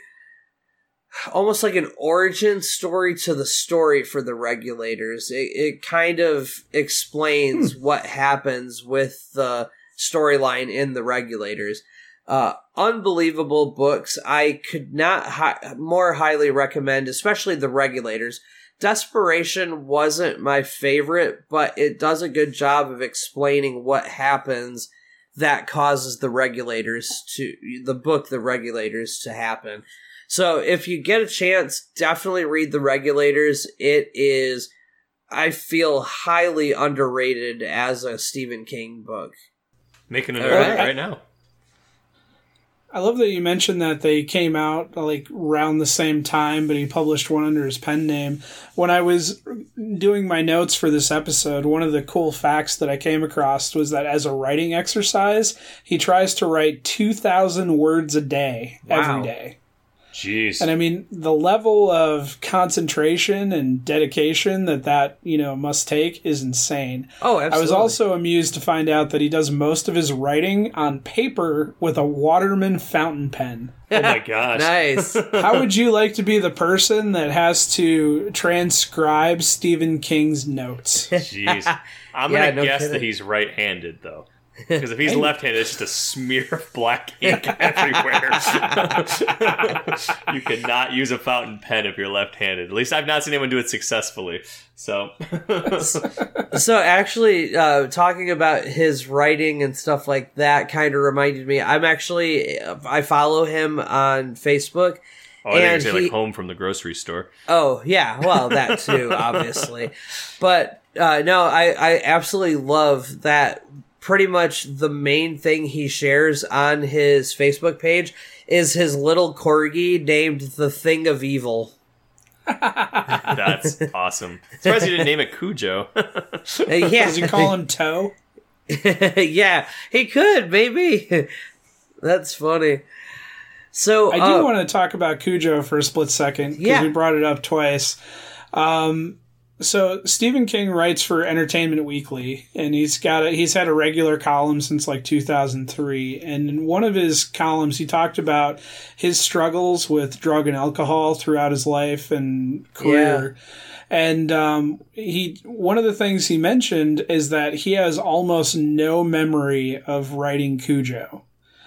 almost like an origin story to the story for the regulators it, it kind of explains what happens with the storyline in the regulators Uh, unbelievable books. I could not hi- more highly recommend, especially the regulators. Desperation wasn't my favorite, but it does a good job of explaining what happens that causes the regulators to the book the regulators to happen. So if you get a chance, definitely read the regulators. It is I feel highly underrated as a Stephen King book. Making it All right, right. right now. I love that you mentioned that they came out like around the same time, but he published one under his pen name. When I was doing my notes for this episode, one of the cool facts that I came across was that as a writing exercise, he tries to write 2,000 words a day Wow. every day. Jeez. And I mean, the level of concentration and dedication that that, you know, must take is insane. Oh, absolutely. I was also amused to find out that he does most of his writing on paper with a Waterman fountain pen. oh my gosh. nice. How would you like to be the person that has to transcribe Stephen King's notes? Jeez. I'm Yeah, gonna no guess kidding. that he's right-handed though. Because if he's left-handed, it's just a smear of black ink everywhere. you cannot use a fountain pen if you're left-handed. At least I've not seen anyone do it successfully. So, so actually uh, talking about his writing and stuff like that kind of reminded me i'm actually i follow him on facebook oh, I And say he- like home from the grocery store. oh yeah well that too obviously but uh, no I, I absolutely love that pretty much the main thing he shares on his facebook page is his little corgi named the thing of evil That's awesome. Surprised you didn't name it Cujo. Uh, yeah Does he call him Toe? yeah he could maybe that's funny so I do uh, want to talk about Cujo for a split second because Yeah. we brought it up twice. Um, so Stephen King writes for Entertainment Weekly, and he's got a, he's had a regular column since like 2003. And in one of his columns, he talked about his struggles with drug and alcohol throughout his life and career. And um, he one of the things he mentioned is that he has almost no memory of writing Cujo.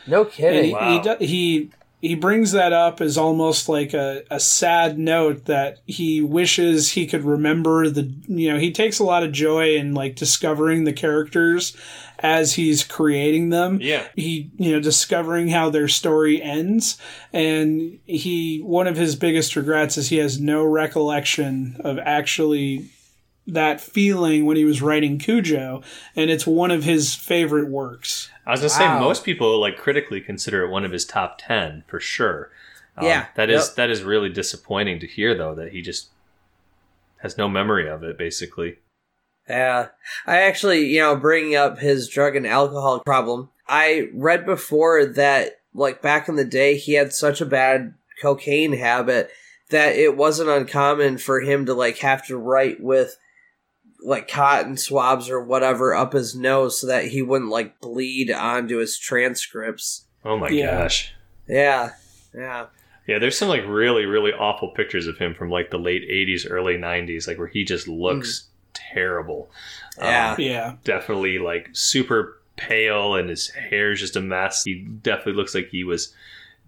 no kidding he, Wow. he, he he brings that up as almost like a, a sad note that he wishes he could remember the you know he takes a lot of joy in like discovering the characters as he's creating them yeah. he you know discovering how their story ends and he one of his biggest regrets is he has no recollection of actually that feeling when he was writing Cujo and it's one of his favorite works I was gonna say most people like critically consider it one of his top ten for sure. Um, Yeah. that is Yep. that is really disappointing to hear though that he just has no memory of it basically. Yeah. I actually, you know, bringing up his drug and alcohol problem, I read before that, like, back in the day, he had such a bad cocaine habit that it wasn't uncommon for him to, like, have to write with, like, cotton swabs or whatever up his nose so that he wouldn't, like, bleed onto his transcripts. Oh my Yeah. gosh. Yeah. Yeah. Yeah, there's some like really really awful pictures of him from like the late '80s, early '90s, like where he just looks terrible. Yeah. Um, yeah definitely like super pale and his hair's just a mess. He definitely looks like he was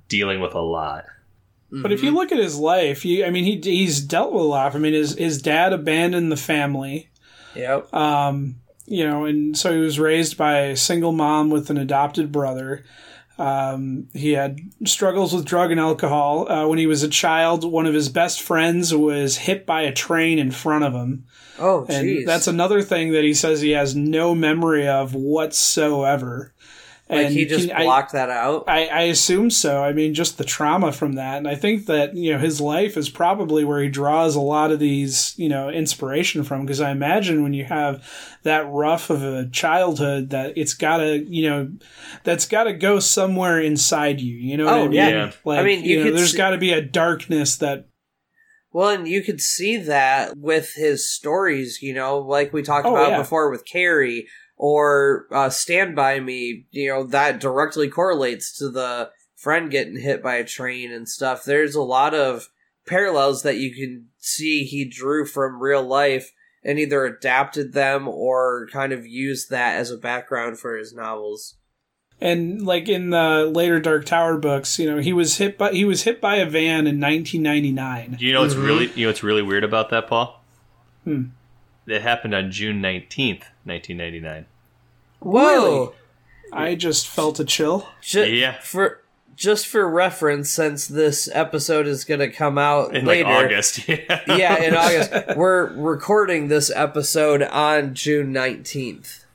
dealing with a lot. But if you look at his life, you, I mean, he he's dealt with a lot. I mean, his his dad abandoned the family, Yep. um, you know, and so he was raised by a single mom with an adopted brother. Um, he had struggles with drug and alcohol. Uh, when he was a child, one of his best friends was hit by a train in front of him, Oh, and that's another thing that he says he has no memory of whatsoever. Like, And he just can- I- blocked that out. I, I assume so. I mean, just the trauma from that, and I think that you know his life is probably where he draws a lot of these you know inspiration from. Because I imagine when you have that rough of a childhood, that it's gotta you know that's gotta go somewhere inside you. You know what Oh, I mean? yeah. Like, I mean, you know, could there's see- got to be a darkness that Well, and you could see that with his stories, you know, like we talked Oh, about yeah. before with Carrie or uh, Stand By Me, you know, that directly correlates to the friend getting hit by a train and stuff. There's a lot of parallels that you can see he drew from real life and either adapted them or kind of used that as a background for his novels. And like in the later Dark Tower books, you know, he was hit by he was hit by a van in 1999. You know what's mm-hmm. really you know what's really weird about that, Paul? Hmm. It happened on June 19th, 1999. Whoa! Really? I just felt a chill. Just, yeah. For just for reference, since this episode is going to come out in later, like August, yeah. yeah, in August, we're recording this episode on June nineteenth.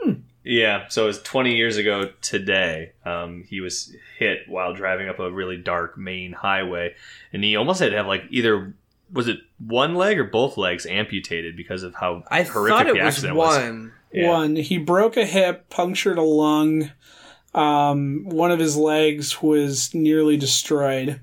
Hmm. Yeah, so it was 20 years ago today. Um, he was hit while driving up a really dark main highway, and he almost had to have like either was it one leg or both legs amputated because of how I horrific thought it the accident was. One. Was. Yeah. One, he broke a hip, punctured a lung. Um, one of his legs was nearly destroyed.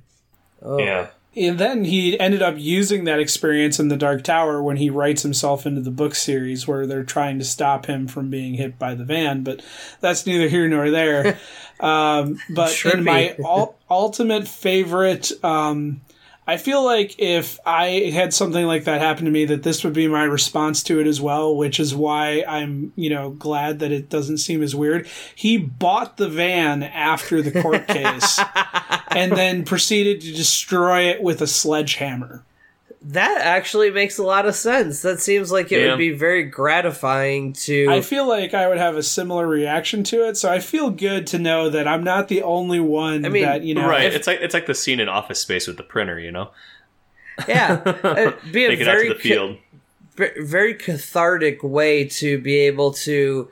Oh. Yeah, And then he ended up using that experience in the Dark Tower when he writes himself into the book series where they're trying to stop him from being hit by the van. But that's neither here nor there. um, but in my Trippy. ul- ultimate favorite, um, I feel like if I had something like that happen to me, that this would be my response to it as well, which is why I'm, you know, glad that it doesn't seem as weird. He bought the van after the court case and then proceeded to destroy it with a sledgehammer. That actually makes a lot of sense. That seems like it Yeah. would be very gratifying to. I feel like I would have a similar reaction to it, so I feel good to know that I'm not the only one I mean, that, you know, right. if- it's like it's like the scene in Office Space with the printer. You know, yeah, it'd be a take it out very the field. ve- very cathartic way to be able to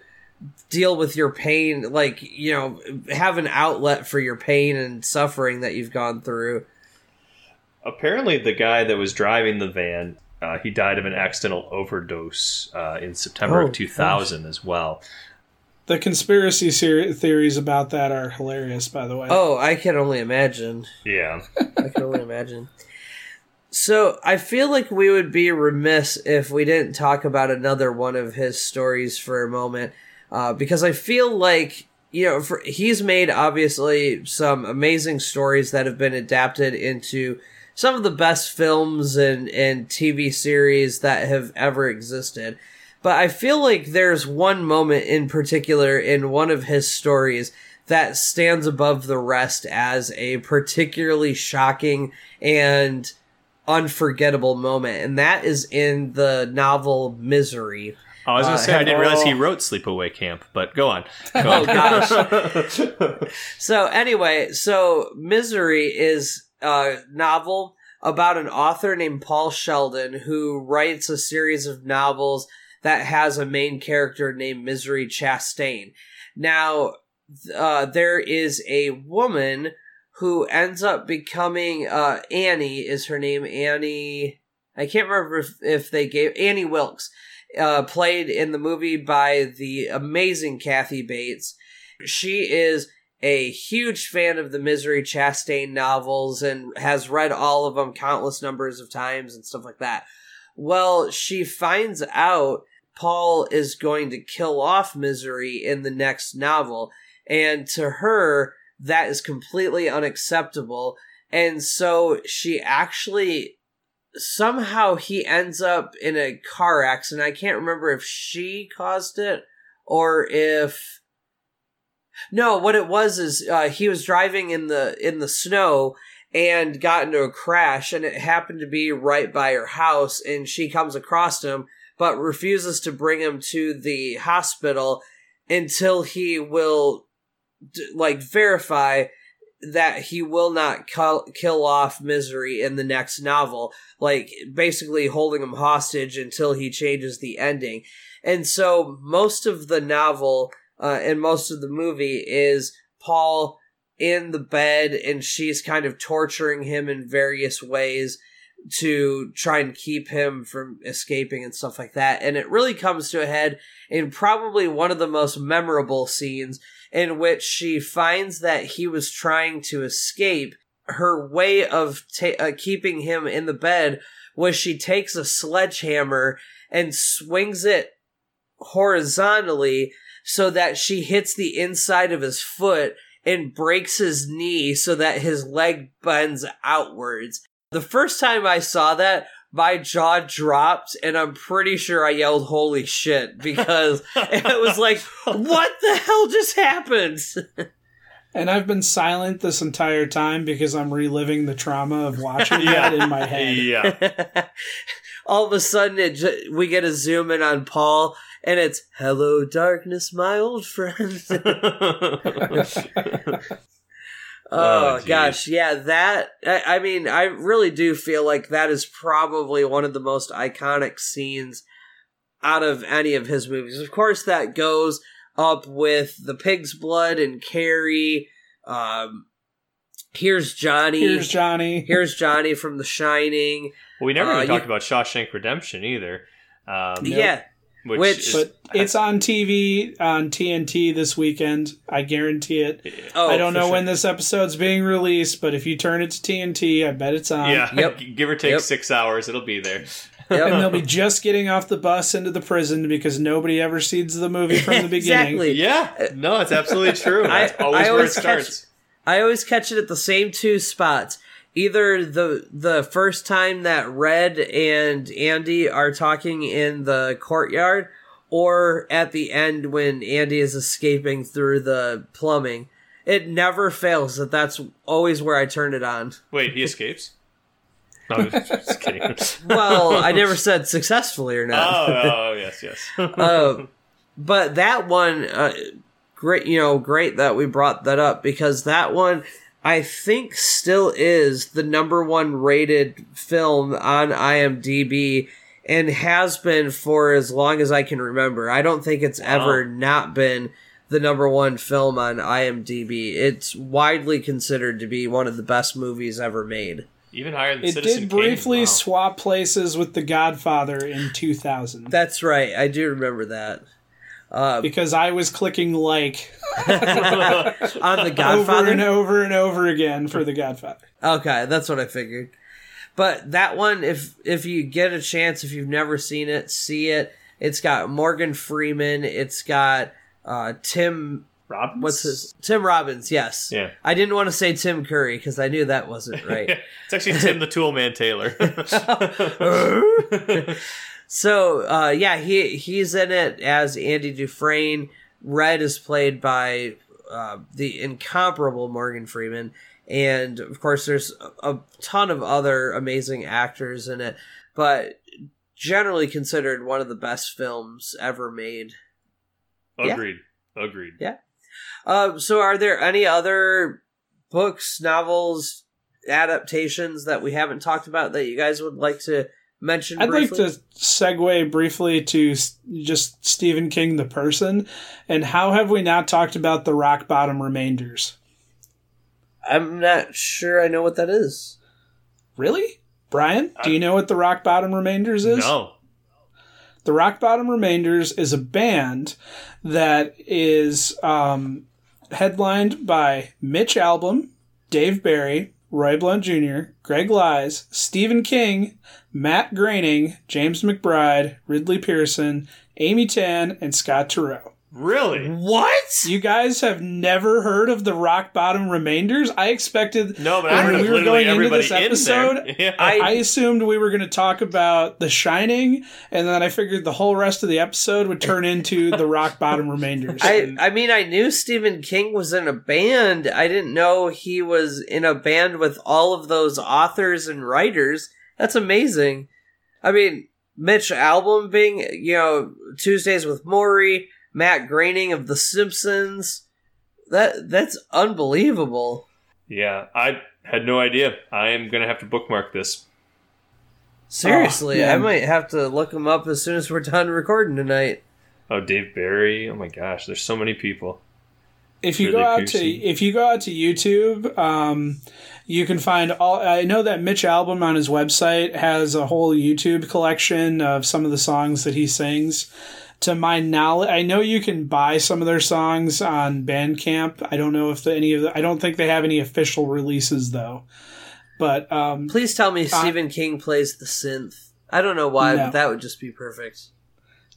deal with your pain like you know have an outlet for your pain and suffering that you've gone through Apparently, the guy that was driving the van, uh, he died of an accidental overdose uh, in September Oh, of 2000 as well. the conspiracy ser- theories about that are hilarious, by the way. oh i can only imagine Yeah. i can only imagine so i feel like we would be remiss if we didn't talk about another one of his stories for a moment uh, because i feel like you know for, he's made obviously some amazing stories that have been adapted into some of the best films and, and TV series that have ever existed. But I feel like there's one moment in particular in one of his stories that stands above the rest as a particularly shocking and unforgettable moment, and that is in the novel Misery. I was going Uh, to say, I didn't realize he wrote Sleepaway Camp, but go on. Go Oh on. gosh. So anyway, so Misery is a novel about an author named Paul Sheldon who writes a series of novels that has a main character named Misery Chastain. Now, uh, there is a woman who ends up becoming uh, Annie is her name Annie. I can't remember if, if they gave Annie Wilkes, uh, played in the movie by the amazing Kathy Bates. She is a huge fan of the Misery Chastain novels and has read all of them countless numbers of times and stuff like that. Well, she finds out Paul is going to kill off Misery in the next novel, and to her, that is completely unacceptable. And so she actually somehow he ends up in a car accident. I can't remember if she caused it or if no, what it was is uh, he was driving in the in the snow and got into a crash, and it happened to be right by her house. And she comes across him, but refuses to bring him to the hospital until he will like verify that he will not kill, off misery in the next novel like basically holding him hostage until he changes the ending and so most of the novel uh, and most of the movie is Paul in the bed and she's kind of torturing him in various ways to try and keep him from escaping and stuff like that. And it really comes to a head in probably one of the most memorable scenes in which she finds that he was trying to escape. Her way of ta- uh, keeping him in the bed was she takes a sledgehammer and swings it horizontally so that she hits the inside of his foot and breaks his knee so that his leg bends outwards. The first time I saw that, my jaw dropped, and I'm pretty sure I yelled "Holy shit!" because it was like, "What the hell just happened?" And I've been silent this entire time because I'm reliving the trauma of watching Yeah. that in my head. Yeah. All of a sudden, it ju- we get a zoom in on Paul, and it's "Hello, darkness, my old friend." Oh, Oh, gosh, yeah, that I, I mean, I really do feel like that is probably one of the most iconic scenes out of any of his movies. Of course, that goes up with the pig's blood and Carrie. Um, here's Johnny. Here's Johnny. Here's Johnny from The Shining. well, we never Uh, even you- talked about Shawshank Redemption either. Um, Yeah, which, Which- is- But it's on TV on TNT this weekend. I guarantee it. oh, I don't know sure. when this episode's being released, but if you turn it to TNT, I bet it's on. yeah, Yep. give or take Yep. six hours, it'll be there. Yep. And they'll be just getting off the bus into the prison because nobody ever sees the movie from the beginning. exactly. Yeah, uh, no, it's absolutely true. That's always I where it always catch- starts. I always catch it at the same two spots. Either the the first time that Red and Andy are talking in the courtyard, or at the end when Andy is escaping through the plumbing. It never fails that that's always where I turn it on. Wait, he escapes? No, just kidding. Well, I never said successfully or oh, not. oh, yes, yes. uh, but that one, uh, great, you know, great that we brought that up because that one, I think, still is the number one rated film on IMDb and has been for as long as I can remember. I don't think it's ever not been the number one film on IMDb. It's widely considered to be one of the best movies ever made. Even higher than It Citizen did Kane. briefly Wow. swap places with The Godfather in 2000 That's right. I do remember that. Uh, because I was clicking like on The Godfather over and over and over again for The Godfather. Okay, that's what I figured. But that one, if if you get a chance, if you've never seen it, see it. It's got Morgan Freeman. It's got uh, Tim. Robbins? What's his Tim Robbins? Yes. Yeah. I didn't want to say Tim Curry because I knew that wasn't right. it's actually Tim the Toolman Taylor. so uh, yeah, he he's in it as Andy Dufresne. Red is played by uh, the incomparable Morgan Freeman, and of course, there's a, ton of other amazing actors in it. But generally considered one of the best films ever made. Yeah. Agreed. Agreed. Uh, so, are there any other books, novels, adaptations that we haven't talked about that you guys would like to mention? I'd like to segue briefly to just Stephen King the person, and how have we not talked about the rock bottom remainders? I'm not sure I know what that is. Really, Brian? Do you know what the rock bottom remainders is? No. The Rock Bottom Remainders is a band that is um, headlined by Mitch Albom, Dave Barry, Roy Blount Jr., Greg Iles, Stephen King, Matt Groening, James McBride, Ridley Pearson, Amy Tan, and Scott Turow. Really? What? You guys have never heard of the Rock Bottom Remainders? I expected No, but When I heard we were going into this episode, there. Yeah. I- I assumed we were going to talk about The Shining, and then I figured the whole rest of the episode would turn into the Rock Bottom Remainders. I, I mean, I knew Stephen King was in a band. I didn't know he was in a band with all of those authors and writers. That's amazing. I mean, Mitch Albom being, you know, Tuesdays with Morrie, Matt Groening of The Simpsons. That that's unbelievable. yeah, I had no idea. I am going to have to bookmark this. Seriously, Oh, I might have to look him up as soon as we're done recording tonight. Oh, Dave Barry. Oh my gosh, there's so many people. if you Ridley go out Pearson. to if you go out to YouTube, um, you can find all. I know that Mitch Albom on his website has a whole YouTube collection of some of the songs that he sings. To my knowledge, I know you can buy some of their songs on Bandcamp. I don't know if the, any of the, I don't think they have any official releases though. But um, Please tell me Stephen King plays the synth. I don't know why, No. but that would just be perfect.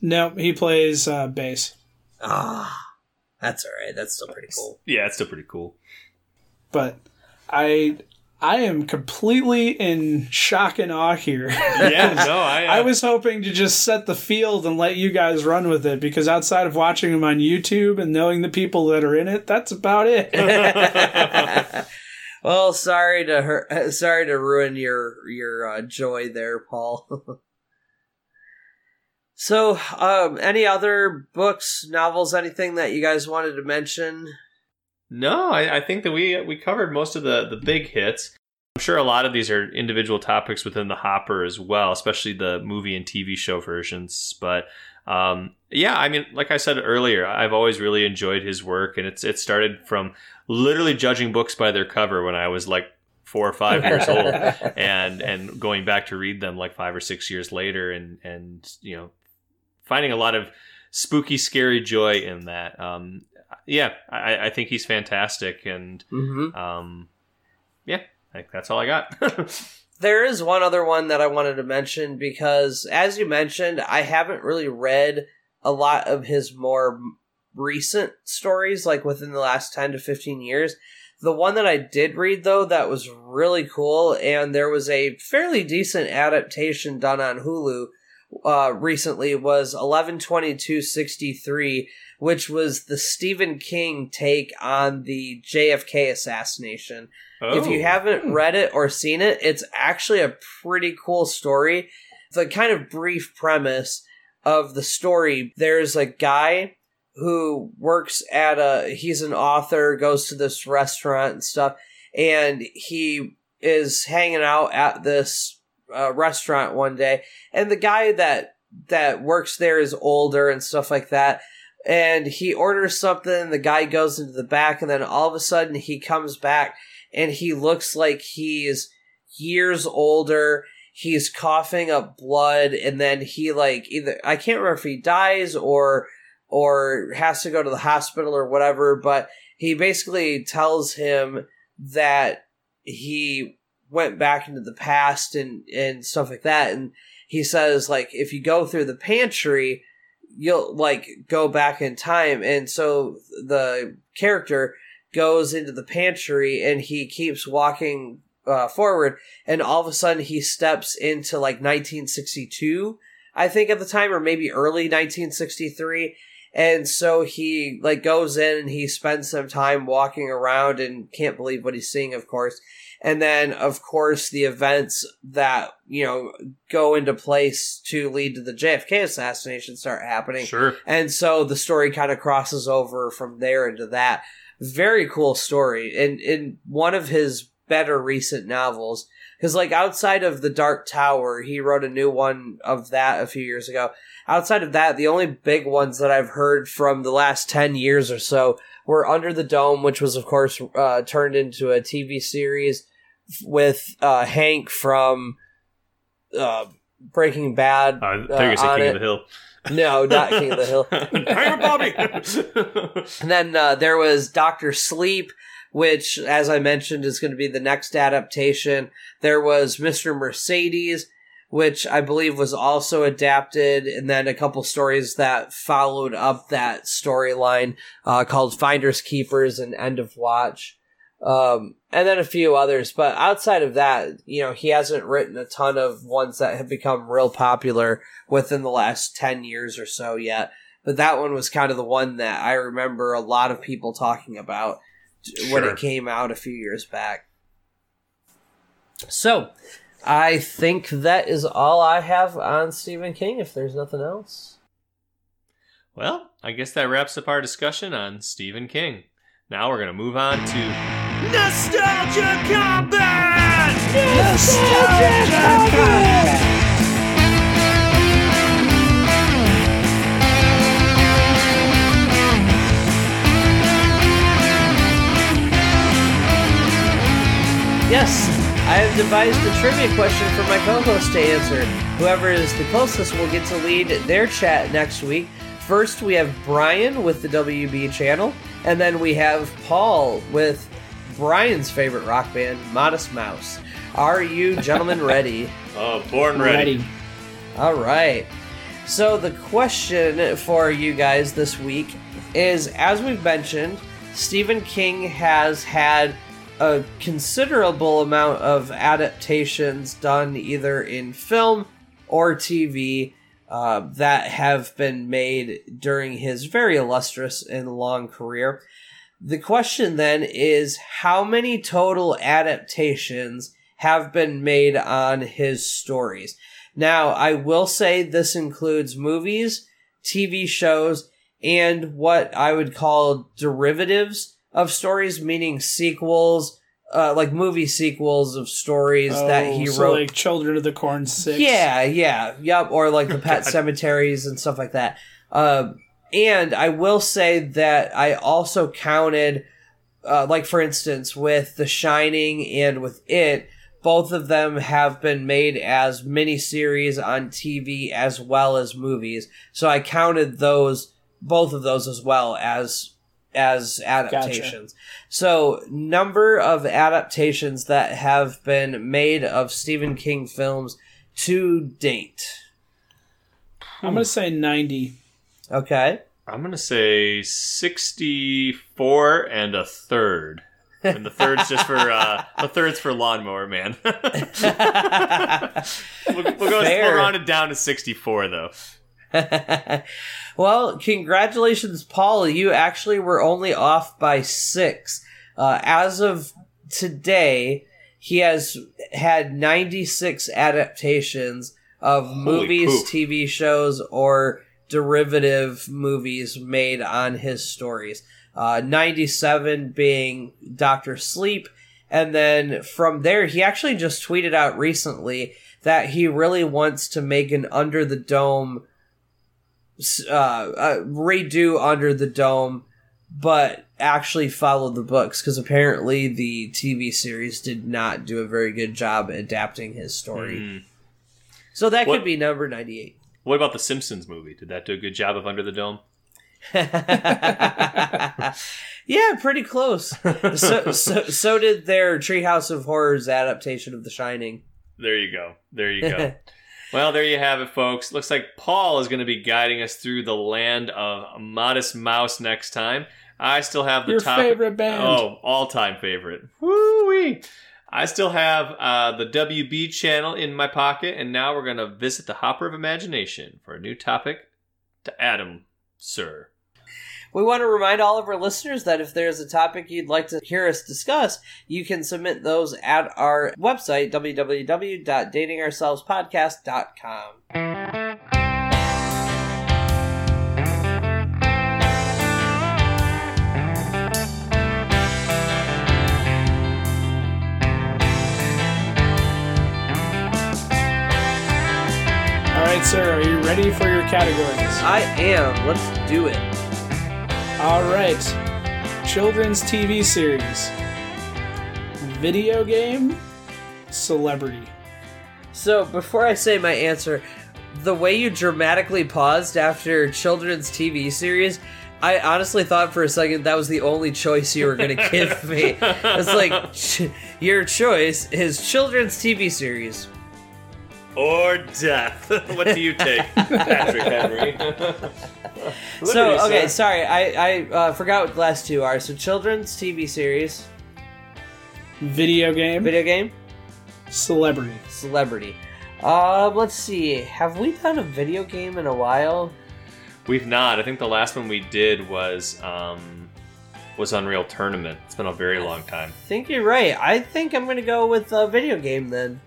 no, he plays uh, bass. Ah, that's all right. That's still pretty cool. Yeah, it's still pretty cool. but I I am completely in shock and awe here. Yeah, no, I, uh, I was hoping to just set the field and let you guys run with it because outside of watching them on YouTube and knowing the people that are in it, that's about it. well, sorry to hurt, sorry to ruin your your uh, joy there, Paul. so, um, any other books, novels, anything that you guys wanted to mention? No, I, I think that we we covered most of the the big hits. I'm sure a lot of these are individual topics within the hopper as well, especially the movie and TV show versions. But um, yeah, I mean, like I said earlier, I've always really enjoyed his work, and it's it started from literally judging books by their cover when I was like four or five years old, and and going back to read them like five or six years later, and and you know, finding a lot of spooky, scary joy in that. Um, yeah, I, I think he's fantastic, and Mm-hmm. um, yeah, I think that's all I got. There is one other one that I wanted to mention because, as you mentioned, I haven't really read a lot of his more recent stories, like within the last 10 to 15 years. The one that I did read, though, that was really cool, and there was a fairly decent adaptation done on Hulu uh, recently, was 11/22/63, which was the Stephen King take on the JFK assassination. If you Oh. haven't read it or seen it, it's actually a pretty cool story. The kind of brief premise of the story there's a guy who works at a, he's an author, goes to this restaurant and stuff, and he is hanging out at this uh, restaurant one day, and the guy that that works there is older and stuff like that and he orders something the guy goes into the back and then all of a sudden he comes back and he looks like he's years older he's coughing up blood and then he like either i can't remember if he dies or or has to go to the hospital or whatever but he basically tells him that he went back into the past and and stuff like that and he says like if you go through the pantry you'll like go back in time. And so the character goes into the pantry and he keeps walking uh, forward. And all of a sudden he steps into like 1962 i think at the time or maybe early 1963 and so he like goes in and he spends some time walking around and can't believe what he's seeing of course and then of course the events that you know go into place to lead to the JFK assassination start happening. Sure. and so the story kind of crosses over from there into that. Very cool story. And in one of his better recent novels because like outside of the dark tower he wrote a new one of that a few years ago. Outside of that the only big ones that i've heard from the last 10 years or so were under the dome which was of course uh, turned into a tv series with uh, hank from uh, breaking bad Uh, I uh, think King it. of the Hill. no not king of the hill Hang Bobby. and then uh, there was Doctor Sleep, which, as I mentioned, is going to be the next adaptation. There was Mister Mercedes, which I believe was also adapted, and then a couple stories that followed up that storyline uh, called Finders Keepers and End of Watch. Um, and then a few others, but outside of that, you know, he hasn't written a ton of ones that have become real popular within the last 10 years or so yet but that one was kind of the one that I remember a lot of people talking about when it came out a few years back. So, I think that is all I have on Stephen King. If there's nothing else, well, I guess that wraps up our discussion on Stephen King. Now we're going to move on to Nostalgia Combat! yes, have devised a trivia question for my co-host to answer. Whoever is the closest will get to lead their chat next week. First, we have Brian with the WB channel, and then we have Paul with Brian's favorite rock band, Modest Mouse. Are you gentlemen ready? Oh, born ready. All right. So the question for you guys this week is as we've mentioned, Stephen King has had a considerable amount of adaptations done either in film or TV uh, that have been made during his very illustrious and long career. The question then is how many total adaptations have been made on his stories? Now, I will say this includes movies, TV shows, and what I would call derivatives of stories, meaning sequels, uh, like movie sequels of stories that he Oh, so wrote. like Children of the Corn Six. Yeah, yeah, yep, or like the pet cemeteries and stuff like that. Uh, and I will say that I also counted, uh, like for instance, with The Shining and with It, both of them have been made as miniseries on TV as well as movies. So I counted those, both of those as well as as adaptations. So number of adaptations that have been made of Stephen King films to date. I'm gonna say ninety. Okay. I'm gonna say 64 and a third. And the third's just for uh, the third's for lawnmower man. we'll, we'll go Fair. we'll round it down to 64 though. Well, congratulations, Paul. You actually were only off by six. Uh, as of today, he has had 96 adaptations of movies, poop. TV shows, or derivative movies made on his stories. Uh, 97 being Doctor Sleep. And then from there, he actually just tweeted out recently that he really wants to make an Under the Dome uh, uh, redo Under the Dome, but actually follow the books because apparently the TV series did not do a very good job adapting his story. Mm. So that What- could be number 98. What about the Simpsons movie? Did that do a good job of Under the Dome? yeah, pretty close. So, so, so did their Treehouse of Horrors adaptation of The Shining. There you go. There you go. well, there you have it, folks. Looks like Paul is going to be guiding us through the land of Modest Mouse next time. I still have the Your top favorite band. Oh, all time favorite. Woo wee! I still have uh, the WB channel in my pocket, and now we're going to visit the Hopper of Imagination for a new topic to Adam, sir. We want to remind all of our listeners that if there's a topic you'd like to hear us discuss, you can submit those at our website, www.datingourselvespodcast.com. All right, sir. Are you ready for your categories? I am. Let's do it. All right. Children's TV series. Video game. Celebrity. So, before I say my answer, the way you dramatically paused after children's TV series, I honestly thought for a second that was the only choice you were going to give me. It's like, ch- your choice is children's TV series. Or death. what do you take, Patrick Henry? So, okay, sir. sorry, I, I uh, forgot what the last two are. So, children's TV series, Video game. video game, Celebrity. celebrity. Um, let's see. Have we done a video game in a while? We've not. I think the last one we did was um, was Unreal Tournament. It's been a very long time. I think you're right. I think I'm going to go with a video game then.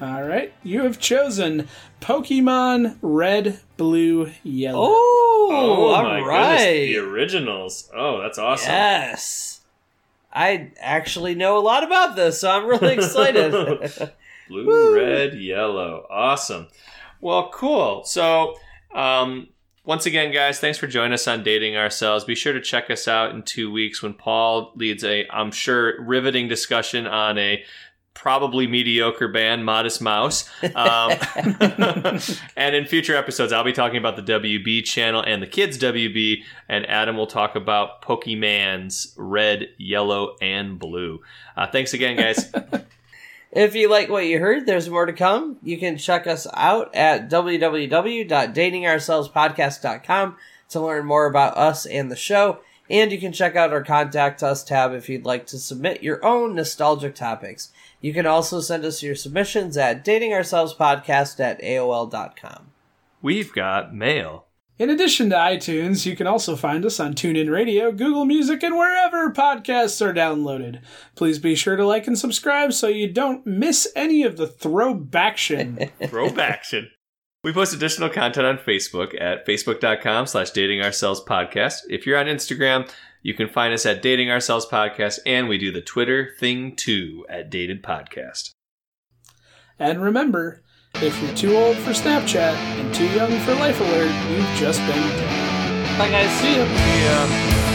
All right. You have chosen Pokemon Red, Blue, Yellow. Oh, all my right. goodness, the originals. Oh, that's awesome. Yes. I actually know a lot about this, so I'm really excited. Blue, red, yellow. Awesome. Well, cool. So, um, once again, guys, thanks for joining us on Dating Ourselves. Be sure to check us out in two weeks when Paul leads a, I'm sure, riveting discussion on a probably mediocre band, Modest Mouse. Um, and in future episodes, I'll be talking about the WB channel and the kids' WB, and Adam will talk about Pokemans Red, Yellow, and Blue. Uh, thanks again, guys. if you like what you heard, there's more to come. You can check us out at www.datingourselvespodcast.com to learn more about us and the show. And you can check out our Contact Us tab if you'd like to submit your own nostalgic topics. You can also send us your submissions at datingourselvespodcast at AOL.com. We've got mail. In addition to iTunes, you can also find us on TuneIn Radio, Google Music, and wherever podcasts are downloaded. Please be sure to like and subscribe so you don't miss any of the throwbaction. Throwbaction. We post additional content on Facebook at facebook.com slash dating ourselves podcast. If you're on Instagram, you can find us at dating ourselves podcast, and we do the Twitter thing too at dated podcast. and remember, if you're too old for Snapchat and too young for Life Alert, you've just been dead. Bye, guys. See ya. Yeah.